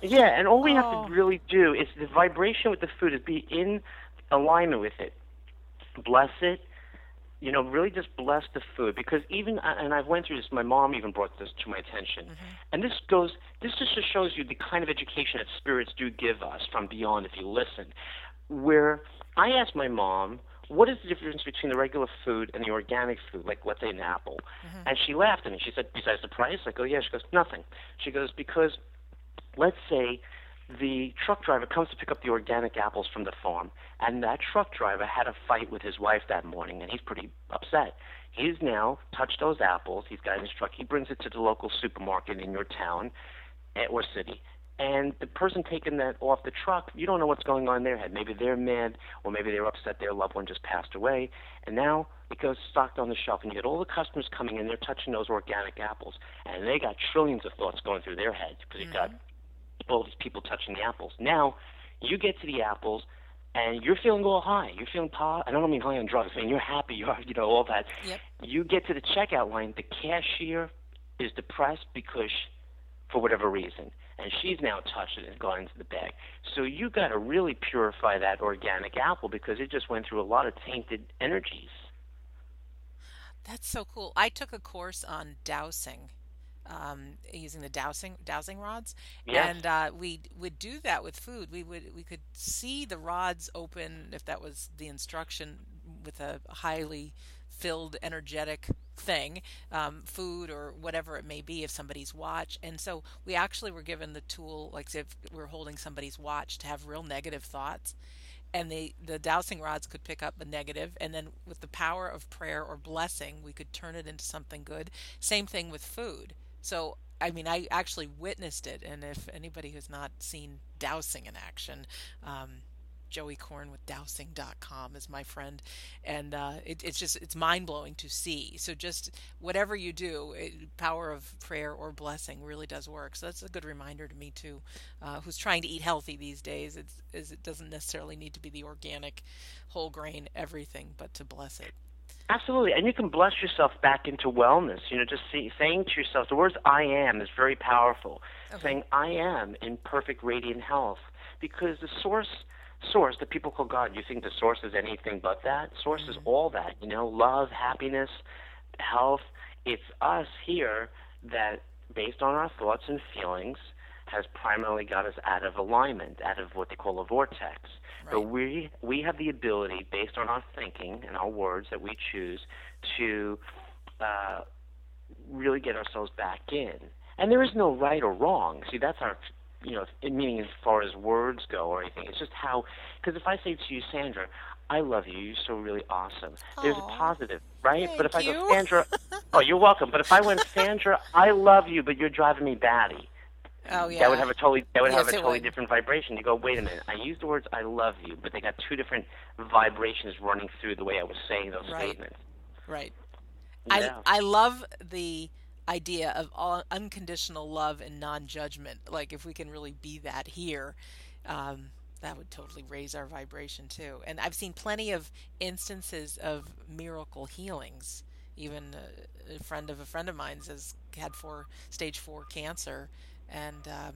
Speaker 2: yeah, and all we have
Speaker 1: Oh.
Speaker 2: to really do is the vibration with the food is be in alignment with it. Bless it. You know, really just bless the food because even and I've went through this. My mom even brought this to my attention, mm-hmm. and this goes. This just shows you the kind of education that spirits do give us from beyond if you listen. Where I asked my mom, "What is the difference between the regular food and the organic food, like let's say an apple?" Mm-hmm. And she laughed at me. She said, "Besides the price?" I go, "Yeah." She goes, "Nothing." She goes, "Because let's say the truck driver comes to pick up the organic apples from the farm, and that truck driver had a fight with his wife that morning, and he's pretty upset. He's now touched those apples. He's got in his truck. He brings it to the local supermarket in your town eh, or city. And the person taking that off the truck, you don't know what's going on in their head. Maybe they're mad, or maybe they're upset their loved one just passed away. And now it goes stocked on the shelf, and you get all the customers coming in, they're touching those organic apples, and they got trillions of thoughts going through their heads because you've got all these people touching the apples. Now, you get to the apples, and you're feeling all high. You're feeling po I don't mean high on drugs. I mean you're happy. You're you know all that.
Speaker 1: Yep.
Speaker 2: You get to the checkout line. The cashier is depressed because, for whatever reason, and she's now touched it and gone into the bag. So you got to really purify that organic apple because it just went through a lot of tainted energies.
Speaker 1: That's so cool. I took a course on dowsing um, using the dowsing dowsing rods,
Speaker 2: Yes.
Speaker 1: and uh, we would do that with food. We would we could see the rods open if that was the instruction with a highly filled energetic thing, um, food or whatever it may be, if somebody's watch. And so we actually were given the tool, like if we're holding somebody's watch, to have real negative thoughts and the the dowsing rods could pick up the negative and then with the power of prayer or blessing we could turn it into something good same thing with food so i mean i actually witnessed it and if anybody who's not seen dowsing in action um, Joey Korn with dowsing.com is my friend and uh, it, it's just it's mind-blowing to see. So just whatever you do it, power of prayer or blessing really does work. So that's a good reminder to me too uh, who's trying to eat healthy these days. It's, is it doesn't necessarily need to be the organic whole grain everything but to bless it
Speaker 2: Absolutely, and you can bless yourself back into wellness. You know, just see, saying to yourself, the words "I am" is very powerful.
Speaker 1: Okay.
Speaker 2: Saying "I am" in perfect, radiant health, because the source, source that people call God. You think the source is anything but that? Source is mm-hmm. all that. You know, love, happiness, health. It's us here that, based on our thoughts and feelings, has primarily got us out of alignment, out of what they call a vortex. But
Speaker 1: Right.
Speaker 2: we we have the ability, based on our thinking and our words that we choose, to uh, really get ourselves back in. And there is no right or wrong. See, that's our, you know, meaning as far as words go or anything. It's just how, because if I say to you, Sandra, I love you. You're so really awesome. There's a positive, right? but if I
Speaker 1: Thank
Speaker 2: go. Sandra, oh, you're welcome. But if I went, Sandra, I love you, but you're driving me batty.
Speaker 1: Oh yeah
Speaker 2: That would have a totally that would
Speaker 1: Yes,
Speaker 2: have a totally
Speaker 1: would.
Speaker 2: different vibration. You go, wait a minute. I used the words "I love you," but they got two different vibrations running through the way I was saying those
Speaker 1: Right.
Speaker 2: statements.
Speaker 1: right
Speaker 2: Yeah.
Speaker 1: I I love the idea of all unconditional love and non-judgment. Like if we can really be that here, um, that would totally raise our vibration too. And I've seen plenty of instances of miracle healings. Even a, a friend of a friend of mine's has had four stage four cancer, and um,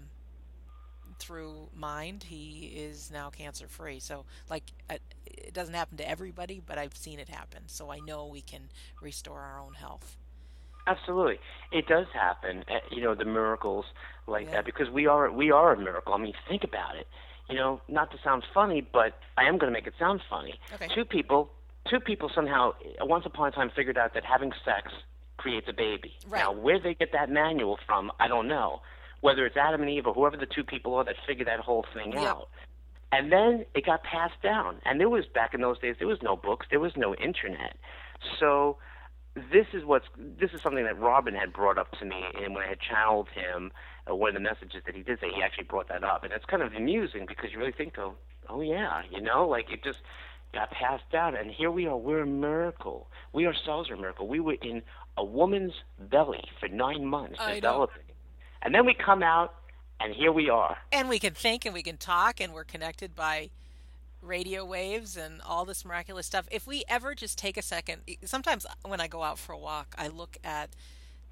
Speaker 1: through mind he is now cancer free. So like uh, it doesn't happen to everybody, but I've seen it happen. So I know we can restore our own health.
Speaker 2: Absolutely, it does happen. uh, You know, the miracles like
Speaker 1: Yeah.
Speaker 2: that because we are we are a miracle. I mean, think about it. You know, not to sound funny, but I am going to make it sound funny.
Speaker 1: Okay.
Speaker 2: Two people, two people somehow once upon a time figured out that having sex creates a baby.
Speaker 1: Right.
Speaker 2: Now, where they get that manual from, I don't know. Whether it's Adam and Eve or whoever the two people are that figured that whole thing
Speaker 1: Yep.
Speaker 2: out. And then it got passed down. And there was back in those days there was no books, there was no internet. So this is what's this is something that Robin had brought up to me, and when I had channeled him, uh, one of the messages that he did say, he actually brought that up, and it's kind of amusing because you really think, oh, oh yeah, you know, like it just got passed down, and here we are, we're a miracle. We ourselves are a miracle. We were in a woman's belly for nine months
Speaker 1: I know.
Speaker 2: developing, and then we come out, and here we are.
Speaker 1: And we can think and we can talk and we're connected by radio waves and all this miraculous stuff. If we ever just take a second, sometimes when I go out for a walk, I look at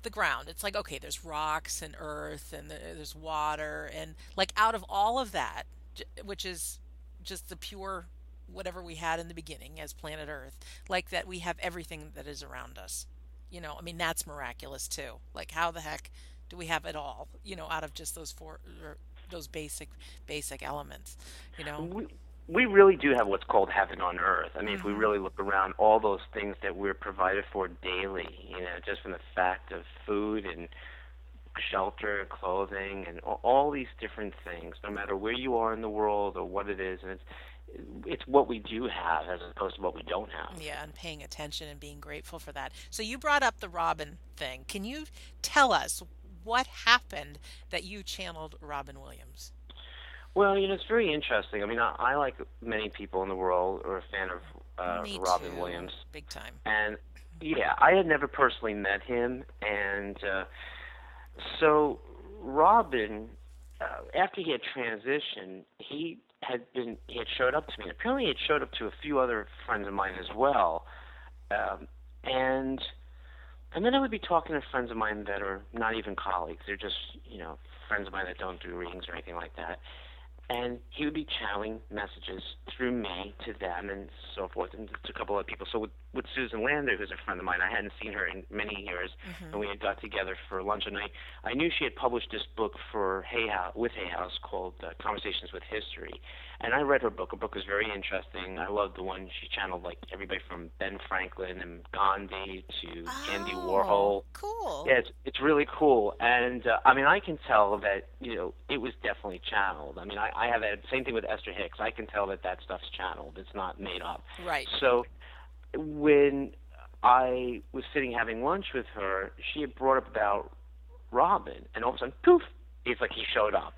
Speaker 1: the ground. It's like, okay, there's rocks and earth and there's water. And like out of all of that, which is just the pure whatever we had in the beginning as planet Earth, like that we have everything that is around us. You know, I mean, that's miraculous too. Like, how the heck do we have it all, you know, out of just those four, or those basic, basic elements, you know?
Speaker 2: we we really do have what's called heaven on earth. I mean, if we
Speaker 1: Mm-hmm.
Speaker 2: really look around, all those things that we're provided for daily, you know, just from the fact of food and shelter, clothing, and a- all these different things, no matter where you are in the world or what it is, and it's it's what we do have as opposed to what we don't have.
Speaker 1: Yeah, and paying attention and being grateful for that. So you brought up the Robin thing. Can you tell us what happened that you channeled Robin Williams?
Speaker 2: Well, you know, it's very interesting. I mean, I, I like many people in the world are a fan of uh,
Speaker 1: Me
Speaker 2: Robin
Speaker 1: too.
Speaker 2: Williams.
Speaker 1: Big time.
Speaker 2: and yeah, I had never personally met him, and uh, so Robin, uh, after he had transitioned, he had been he had showed up to me. Apparently, he had showed up to a few other friends of mine as well, um, and and then I would be talking to friends of mine that are not even colleagues. They're just, you know, friends of mine that don't do readings or anything like that and he would be channeling messages through me to them and so forth, and to a couple of people. So with, with Susan Lander, who's a friend of mine, I hadn't seen her in many years, mm-hmm. and we had got together for lunch. And I, I knew she had published this book for Hay House, with Hay House called uh, Conversations with History, and I read her book. Her book was very interesting. I loved the one she channeled, like everybody from Ben Franklin and Gandhi to
Speaker 1: oh,
Speaker 2: Andy Warhol.
Speaker 1: Cool.
Speaker 2: Yeah, it's it's really cool, and uh, I mean, I can tell that you know it was definitely channeled. I mean, I, I have that same thing with Esther Hicks. I can tell that that stuff's channeled. It's not made up.
Speaker 1: Right.
Speaker 2: So when I was sitting having lunch with her, she had brought up about Robin, and all of a sudden, poof, it's like he showed up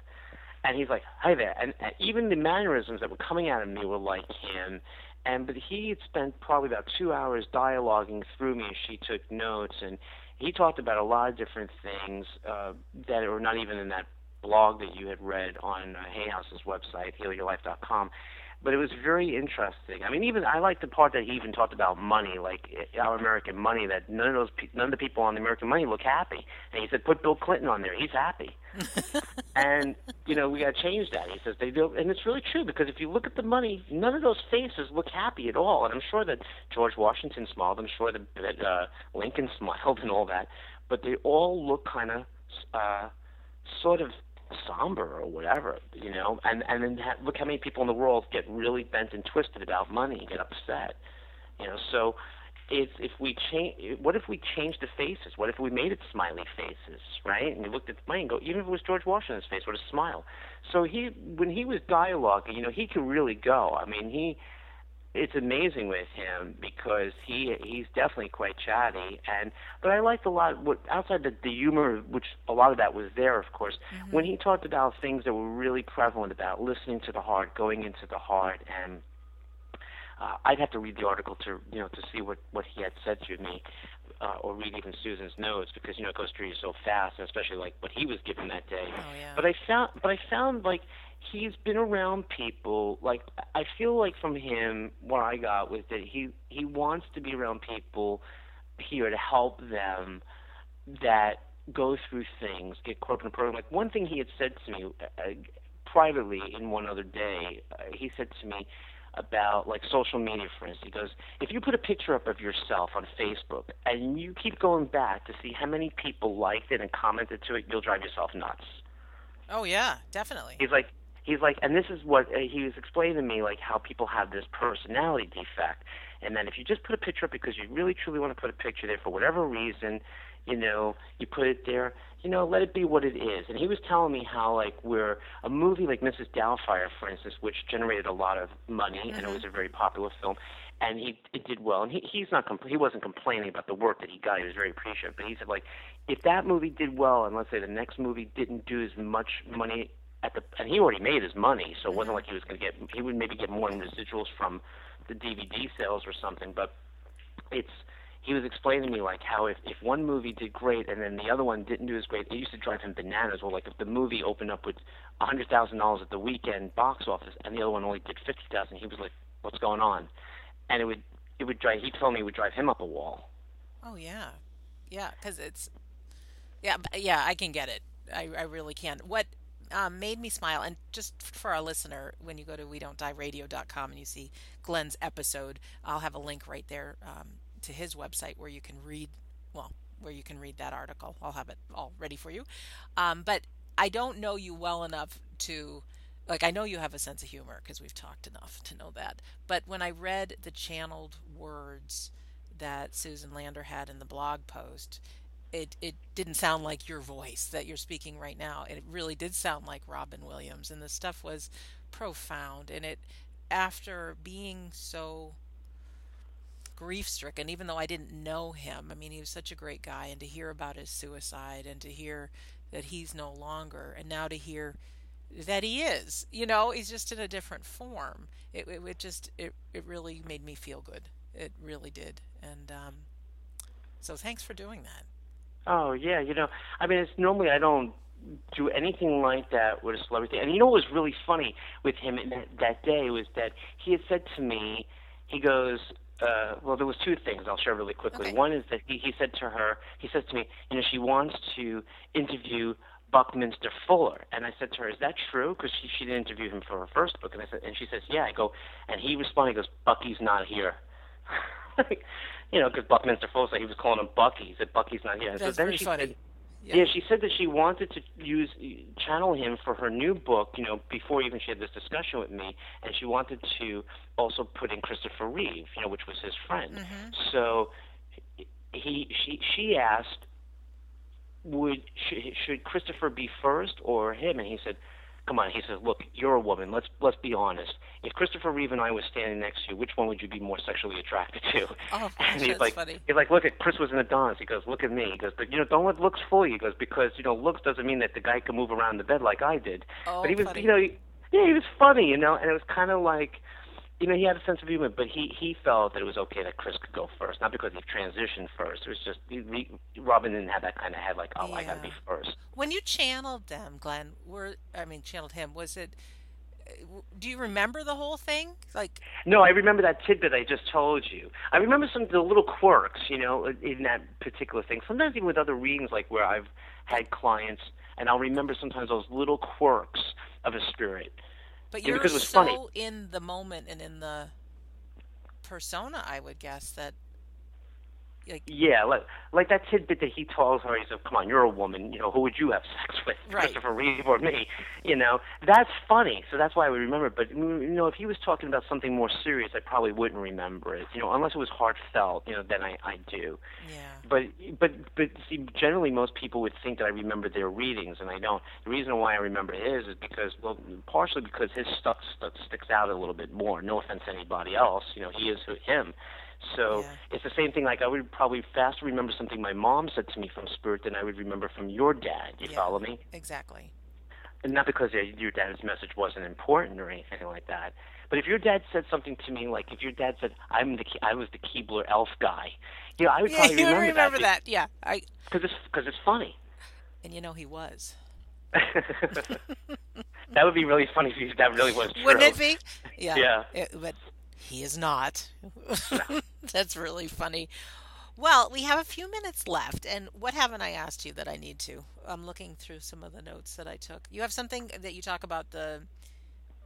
Speaker 2: and he's like, "Hi there," and, and even the mannerisms that were coming out of me were like him. And but he had spent probably about two hours dialoguing through me and she took notes, and he talked about a lot of different things uh, that were not even in that blog that you had read on uh, Hay House's website, healyourlife.com but it was very interesting. I mean, even I like the part that he even talked about money, like eh, our American money. That none of those, none of the people on the American money look happy. And he said, put Bill Clinton on there. He's happy. and you know, we got to change that. He says they do, and it's really true because if you look at the money, none of those faces look happy at all. And I'm sure that George Washington smiled. I'm sure that, that uh, Lincoln smiled and all that, but they all look kind of uh, sort of somber or whatever, you know. And and then ha- look how many people in the world get really bent and twisted about money, get upset, you know. So it's if we change, what if we change the faces? What if we made it smiley faces, right? And we looked at the money and go, even if it was George Washington's face, with a smile. So he, when he was dialoguing, you know, he could really go. I mean, he it's amazing with him because he he's definitely quite chatty and but I liked a lot what outside the, the humor which a lot of that was there of course mm-hmm. when he talked about things that were really prevalent about listening to the heart going into the heart and uh, I'd have to read the article to you know to see what what he had said to me uh, or read even Susan's notes because you know it goes through you so fast, and especially like what he was given that day.
Speaker 1: Oh, yeah.
Speaker 2: But I found, but I found like he's been around people. Like I feel like from him, what I got was that he he wants to be around people here to help them that go through things, get caught up in a program. Like one thing he had said to me uh, privately in one other day, uh, he said to me about like social media for instance he goes if you put a picture up of yourself on facebook and you keep going back to see how many people liked it and commented to it you'll drive yourself nuts
Speaker 1: oh yeah definitely
Speaker 2: he's like he's like and this is what uh, he was explaining to me like how people have this personality defect and then if you just put a picture up because you really truly want to put a picture there for whatever reason you know, you put it there, you know, let it be what it is. And he was telling me how, like, where a movie like Mrs. Doubtfire, for instance, which generated a lot of money mm-hmm. and it mm-hmm. was a very popular film, and he it did well. And he he's not compl- he wasn't complaining about the work that he got. He was very appreciative. But he said, like, if that movie did well, and let's say the next movie didn't do as much money at the, and he already made his money, so it wasn't like he was going to get. He would maybe get more in residuals from the DVD sales or something, but it's he was explaining to me like how if if one movie did great and then the other one didn't do as great, it used to drive him bananas. Or like if the movie opened up with a hundred thousand dollars at the weekend box office and the other one only did fifty thousand, he was like, "What's going on?" And it would it would drive. He told me it would drive him up a wall.
Speaker 1: Oh yeah, yeah, because it's yeah yeah I can get it. I I really can. What um, made me smile. And just for our listener, when you go to we don't die and you see Glenn's episode, I'll have a link right there um, to his website where you can read, well, where you can read that article. I'll have it all ready for you. Um, but I don't know you well enough to, like, I know you have a sense of humor because we've talked enough to know that. But when I read the channeled words that Susan Lander had in the blog post, it, it didn't sound like your voice that you're speaking right now. It really did sound like Robin Williams, and the stuff was profound. And it, after being so grief stricken, even though I didn't know him. I mean, he was such a great guy, and to hear about his suicide and to hear that he's no longer, and now to hear that he is, you know, he's just in a different form. It, it, it just, it, it really made me feel good. It really did. And um, so thanks for doing that.
Speaker 2: Oh, yeah. You know, I mean, it's normally I don't do anything like that with a celebrity. And you know what was really funny with him that, that day was that he had said to me, he goes, uh, well, there was two things I'll share really quickly.
Speaker 1: Okay.
Speaker 2: One is that he, he said to her, he says to me, you know, she wants to interview Buckminster Fuller, and I said to her, is that true? Because she she didn't interview him for her first book, and I said, and she says, yeah. I go, and he responded, he goes, Bucky's not here. you know, because Buckminster Fuller, he was calling him Bucky. He said, Bucky's not here.
Speaker 1: That's
Speaker 2: so then she
Speaker 1: funny.
Speaker 2: said,
Speaker 1: Yeah.
Speaker 2: yeah. she said that she wanted to use channel him for her new book, you know, before even she had this discussion with me, and she wanted to also put in Christopher Reeve, you know, which was his friend. Mm-hmm. So he she she asked, would should, should Christopher be first or him? And he said, come on. He says, look, you're a woman. Let's let's be honest. If Christopher Reeve and I was standing next to you, which one would you be more sexually attracted to?
Speaker 1: Oh,
Speaker 2: and he's
Speaker 1: that's
Speaker 2: like,
Speaker 1: funny.
Speaker 2: he's like, look at Chris was an Adonis. He goes, look at me. He goes, but you know, don't let looks fool you. He goes, because you know, looks doesn't mean that the guy can move around the bed like I did.
Speaker 1: Oh,
Speaker 2: but he was,
Speaker 1: funny.
Speaker 2: you know, he, yeah, he was funny, you know, and it was kind of like, you know, he had a sense of humor, but he he felt that it was okay that Chris could go first, not because he transitioned first. It was just he, he, Robin didn't have that kind of head, like, oh, I got to be first.
Speaker 1: When you channeled them, Glenn, were I mean channeled him? Was it? Do you remember the whole thing? Like,
Speaker 2: No, I remember that tidbit I just told you. I remember some of the little quirks, you know, in that particular thing. Sometimes even with other readings, like where I've had clients, and I'll remember sometimes those little quirks of a spirit.
Speaker 1: But you're
Speaker 2: because it was
Speaker 1: so
Speaker 2: funny.
Speaker 1: in the moment and in the persona. I would guess that, like,
Speaker 2: Yeah, like like that tidbit that he tells her. He said, "Come on, you're a woman. You know, who would you have sex with,
Speaker 1: Right.
Speaker 2: Christopher Reeve or me?" You know, that's funny. So that's why I would remember. it. But you know, if he was talking about something more serious, I probably wouldn't remember it. You know, unless it was heartfelt. You know, then I I do.
Speaker 1: yeah,
Speaker 2: But but but see, generally most people would think that I remember their readings, and I don't. The reason why I remember his is because, well, partially because his stuff, stuff sticks out a little bit more. No offense to anybody else, you know, he is who- him. So
Speaker 1: Yeah.
Speaker 2: it's the same thing. Like I would probably faster remember something my mom said to me from spirit than I would remember from your dad. You
Speaker 1: Yeah.
Speaker 2: follow me?
Speaker 1: exactly.
Speaker 2: And not because your dad's message wasn't important or anything like that. But if your dad said something to me, like if your dad said, "I'm the I was the Keebler elf guy," you know, I would
Speaker 1: Yeah,
Speaker 2: probably remember,
Speaker 1: remember
Speaker 2: that
Speaker 1: that. Yeah, I
Speaker 2: because it's because it's funny.
Speaker 1: and you know he was.
Speaker 2: that would be really funny if that really was true.
Speaker 1: Wouldn't it be? Yeah.
Speaker 2: Yeah.
Speaker 1: It- but he is not. That's really funny. Well, we have a few minutes left, and what haven't I asked you that I need to? I'm looking through some of the notes that I took. You have something that you talk about the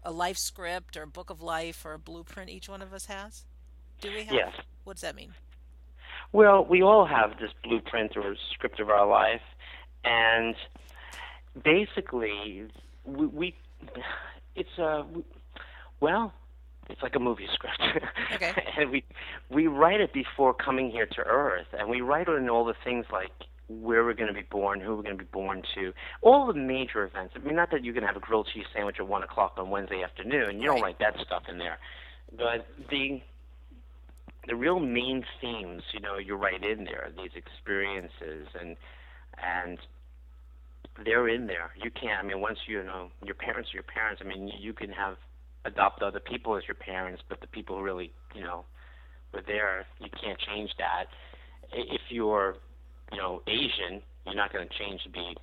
Speaker 1: a life script or a book of life or a blueprint each one of us has. Do we have?
Speaker 2: Yes.
Speaker 1: What does that mean?
Speaker 2: Well, we all have this blueprint or script of our life, and basically, we, we it's uh, a well, it's like a movie script.
Speaker 1: Okay.
Speaker 2: and we we write it before coming here to Earth, and we write it in all the things like where we're going to be born, who we're going to be born to, all the major events. I mean, not that you're going to have a grilled cheese sandwich at one o'clock on Wednesday afternoon. You don't write that stuff in there, but the the real main themes, you know, you write in there these experiences and and they're in there. You can't. I mean, once you know your parents are your parents. I mean, you can have adopt other people as your parents, but the people who really, you know, were there, you can't change that. If you're, you know, Asian, you're not going to change to be,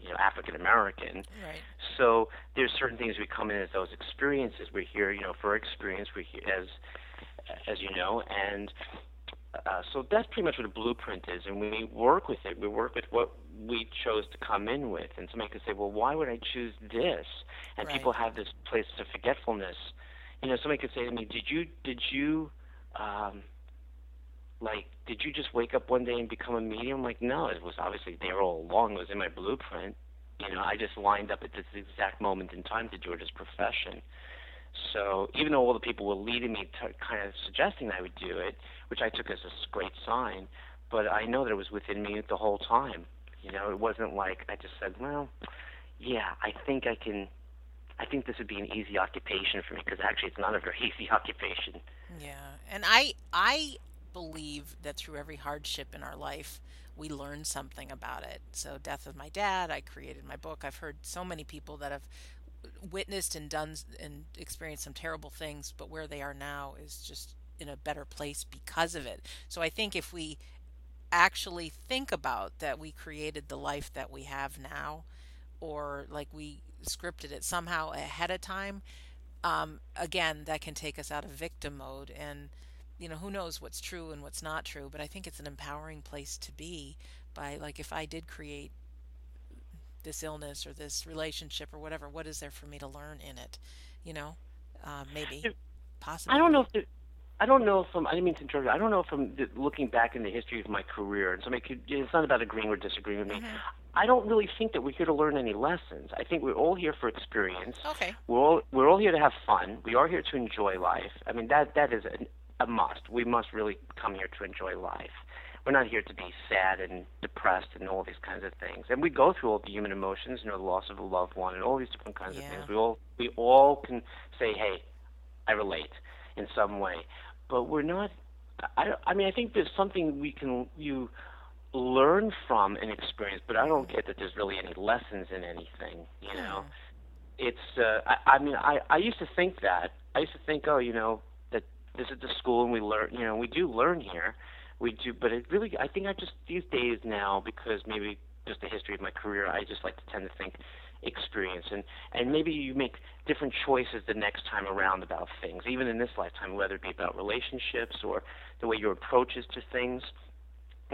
Speaker 2: you know, African American.
Speaker 1: Right.
Speaker 2: So there's certain things we come in as those experiences. We're here, you know, for experience. We're here as, as you know, and uh, so that's pretty much what a blueprint is. And we work with it, we work with what we chose to come in with. And somebody could say, well, why would I choose this? And
Speaker 1: Right.
Speaker 2: people have this place of forgetfulness. You know, somebody could say to me, did you, did you, um, like, did you just wake up one day and become a medium? Like, no, it was obviously there all along. It was in my blueprint. You know, I just lined up at this exact moment in time to George's profession. So even though all the people were leading me to kind of suggesting I would do it, which I took as a great sign, but I know that it was within me the whole time. You know, it wasn't like I just said, well, yeah, I think I can. I think this would be an easy occupation for me because actually it's not a very easy occupation.
Speaker 1: Yeah, and I I believe that through every hardship in our life, we learn something about it. So, death of my dad, I created my book. I've heard so many people that have witnessed and done and experienced some terrible things, but where they are now is just in a better place because of it. So, I think if we actually think about that we created the life that we have now or like we scripted it somehow ahead of time um, again, that can take us out of victim mode and you know, who knows what's true and what's not true, but I think it's an empowering place to be by like if I did create this illness or this relationship or whatever, what is there for me to learn in it? You know, uh, maybe, possibly.
Speaker 2: I don't know if the, I don't know from I didn't mean to interrupt. I don't know from looking back in the history of my career, and somebody could. It's not about agreeing or disagreeing with me.
Speaker 1: Mm-hmm.
Speaker 2: I don't really think that we're here to learn any lessons. I think we're all here for experience.
Speaker 1: Okay.
Speaker 2: We're all we're all here to have fun. We are here to enjoy life. I mean that that is a, a must. We must really come here to enjoy life. We're not here to be sad and depressed and all these kinds of things. And we go through all the human emotions, you know, the loss of a loved one and all these different kinds
Speaker 1: Yeah.
Speaker 2: of things. We all we all can say, "Hey, I relate in some way." But we're not I I mean, I think there's something we can you learn from an experience, but I don't get that there's really any lessons in anything, you know. It's uh I, I mean I I used to think that. I used to think, oh, you know, that this is the school and we learn, you know, we do learn here. We do, but it really I think I just these days now because maybe just the history of my career, I just like to tend to think experience and and maybe you make different choices the next time around about things even in this lifetime whether it be about relationships or the way your approach is to things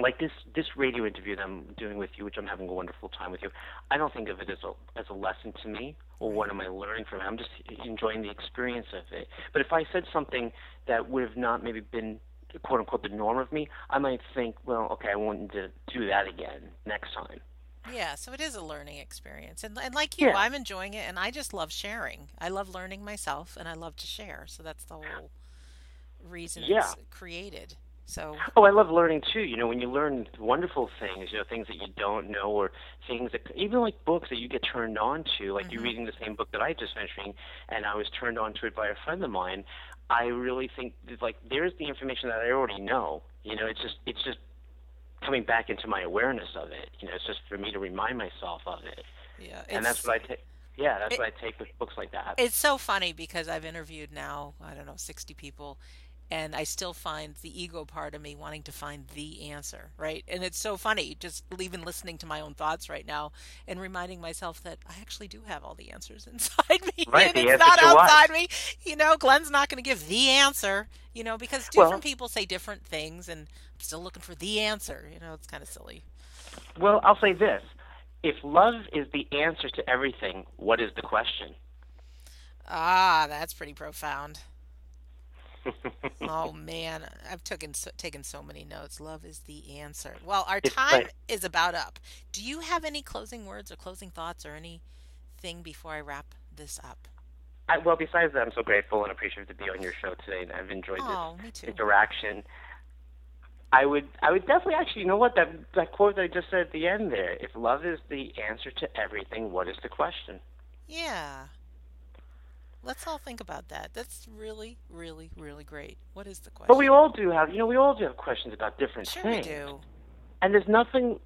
Speaker 2: like this this radio interview that I'm doing with you, which I'm having a wonderful time with you. I don't think of it as a as a lesson to me or what am I learning from it. I'm just enjoying the experience of it. But if I said something that would have not maybe been quote unquote the norm of me, I might think, well, okay, I want to do that again next time.
Speaker 1: Yeah, so it is a learning experience. And, and like you,
Speaker 2: Yeah.
Speaker 1: I'm enjoying it and I just love sharing. I love learning myself and I love to share. So that's the whole reason
Speaker 2: Yeah.
Speaker 1: it's created. So,
Speaker 2: Oh, I love learning too. You know, when you learn wonderful things, you know, things that you don't know, or things that even like books that you get turned on to, like you mm-hmm. reading the same book that I just mentioned and I was turned on to it by a friend of mine. I really think that, like there's the information that I already know. You know, it's just it's just coming back into my awareness of it. You know, it's just for me to remind myself of it,
Speaker 1: yeah.
Speaker 2: and that's what I take. Yeah, that's
Speaker 1: it-
Speaker 2: what I take with books like that.
Speaker 1: It's so funny because I've interviewed now, I don't know, 60 people, and I still find the ego part of me wanting to find the answer, right? And it's so funny just even listening to my own thoughts right now and reminding myself that I actually do have all the answers inside me.
Speaker 2: Right,
Speaker 1: and it's not
Speaker 2: what?
Speaker 1: outside me. You know, Glenn's not going to give the answer, you know, because different
Speaker 2: Well-
Speaker 1: people say different things and I'm still looking for the answer. You know, it's kind of silly.
Speaker 2: Well, I'll say this: if love is the answer to everything, what is the question?
Speaker 1: Ah, that's pretty profound. Oh man, I've taken so, taken so many notes. Love is the answer. Well, our
Speaker 2: It's
Speaker 1: time is about up. Do you have any closing words or closing thoughts or anything before I wrap this up?
Speaker 2: I, well, besides that, I'm so grateful and appreciative to be on your show today, and I've enjoyed
Speaker 1: Oh,
Speaker 2: this interaction. I would, I would definitely actually, you know what that that quote that I just said at the end there. If love is the answer to everything, what is the question?
Speaker 1: Yeah. Let's all think about that. That's really, really, really great. What is the question?
Speaker 2: But we all do have, you know, we all do have questions about different things.
Speaker 1: sure we do.
Speaker 2: And there's nothing,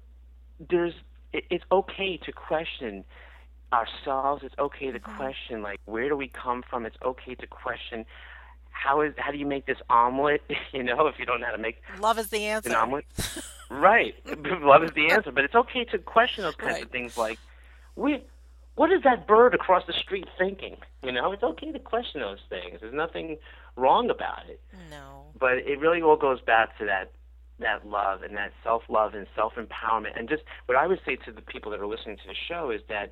Speaker 2: there's, it, it's okay to question ourselves. It's okay to
Speaker 1: Mm-hmm.
Speaker 2: question like where do we come from. It's okay to question how is how do you make this omelet? You know, if you don't know how to make
Speaker 1: Love is the answer.
Speaker 2: an omelet. right. Love is the answer. But it's okay to question those kinds
Speaker 1: Right.
Speaker 2: of things like, we, what is that bird across the street thinking? You know, it's okay to question those things. There's nothing wrong about it.
Speaker 1: No.
Speaker 2: But it really all goes back to that that love and that self love and self empowerment. And just what I would say to the people that are listening to the show is that,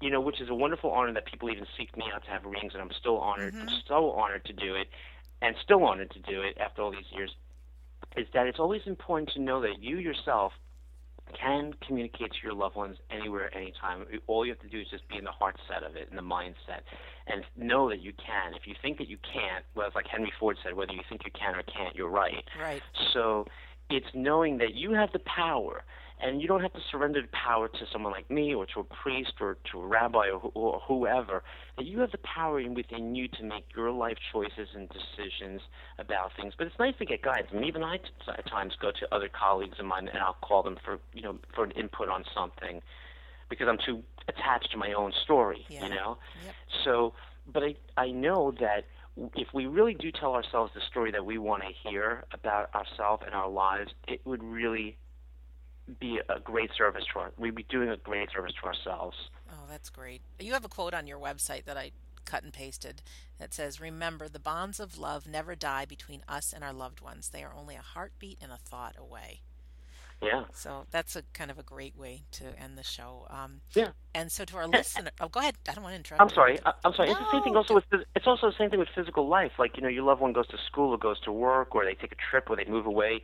Speaker 2: you know, which is a wonderful honor that people even seek me out to have readings, and I'm still honored, I'm so honored to do it, and still honored to do it after all these years. Is that it's always important to know that you yourself can communicate to your loved ones anywhere, anytime. All you have to do is just be in the heart set of it, in the mindset, and know that you can. If you think that you can't, well, it's like Henry Ford said, whether you think you can or can't, you're right.
Speaker 1: Right.
Speaker 2: So it's knowing that you have the power, and you don't have to surrender the power to someone like me or to a priest or to a rabbi or, or whoever. That you have the power in within you to make your life choices and decisions about things. But it's nice to get guidance. And even I t- at times go to other colleagues of mine and I'll call them for you know for an input on something because I'm too attached to my own story.
Speaker 1: Yeah.
Speaker 2: You know.
Speaker 1: Yep.
Speaker 2: So, but I I know that if we really do tell ourselves the story that we want to hear about ourselves and our lives, it would really be a great service to our. We'd be doing a great service to ourselves.
Speaker 1: Oh, that's great. You have a quote on your website that I cut and pasted. It says, Remember, the bonds of love never die between us and our loved ones. They are only a heartbeat and a thought away.
Speaker 2: Yeah.
Speaker 1: So that's a kind of a great way to end the show. Um,
Speaker 2: yeah.
Speaker 1: And so to our listener, oh, go ahead. I don't want to interrupt.
Speaker 2: I'm sorry. I, am sorry.
Speaker 1: No.
Speaker 2: It's the same thing also with it's also the same thing with physical life. Like you know, your loved one goes to school or goes to work or they take a trip or they move away.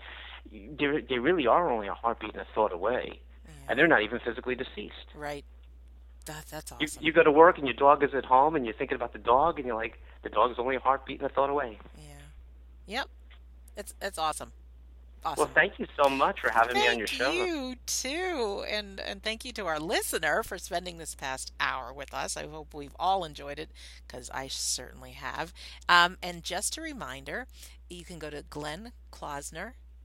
Speaker 2: They they really are only a heartbeat and a thought away, yeah. and they're not even physically deceased.
Speaker 1: Right. That, that's awesome.
Speaker 2: You, you go to work and your dog is at home and you're thinking about the dog and you're like, the dog's only a heartbeat and a thought away.
Speaker 1: Yeah. Yep. It's it's awesome. Awesome.
Speaker 2: Well, thank you so much for having
Speaker 1: thank
Speaker 2: me on your show.
Speaker 1: Thank you too, and and thank you to our listener for spending this past hour with us. I hope we've all enjoyed it because I certainly have. Um, and just a reminder, you can go to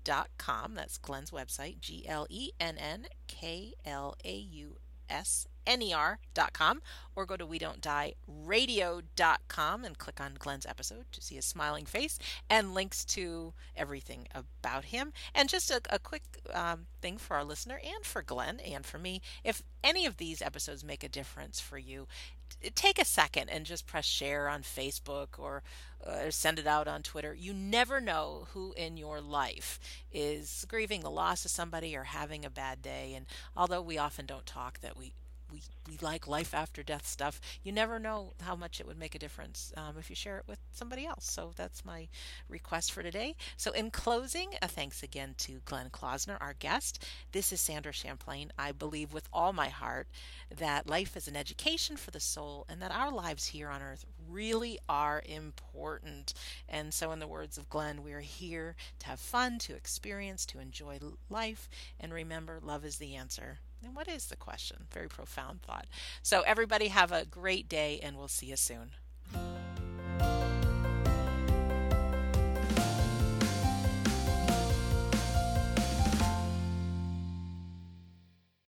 Speaker 1: glennklausner.com. That's Glenn's website, G L E N N K L A U S ner.com or go to we don't die radio.com and click on Glenn's episode to see his smiling face and links to everything about him. And just a, a quick um, thing for our listener and for Glenn and for me if any of these episodes make a difference for you, take a second and just press share on Facebook or uh, send it out on Twitter. You never know who in your life is grieving the loss of somebody or having a bad day. And although we often don't talk that we we, we like life after death stuff. You never know how much it would make a difference um, if you share it with somebody else. So that's my request for today. So, in closing, a thanks again to Glenn Klausner, our guest. This is Sandra Champlain. I believe with all my heart that life is an education for the soul and that our lives here on earth really are important. And so, in the words of Glenn, we are here to have fun, to experience, to enjoy life, and remember, love is the answer. And what is the question? Very profound thought. So, everybody, have a great day, and we'll see you soon.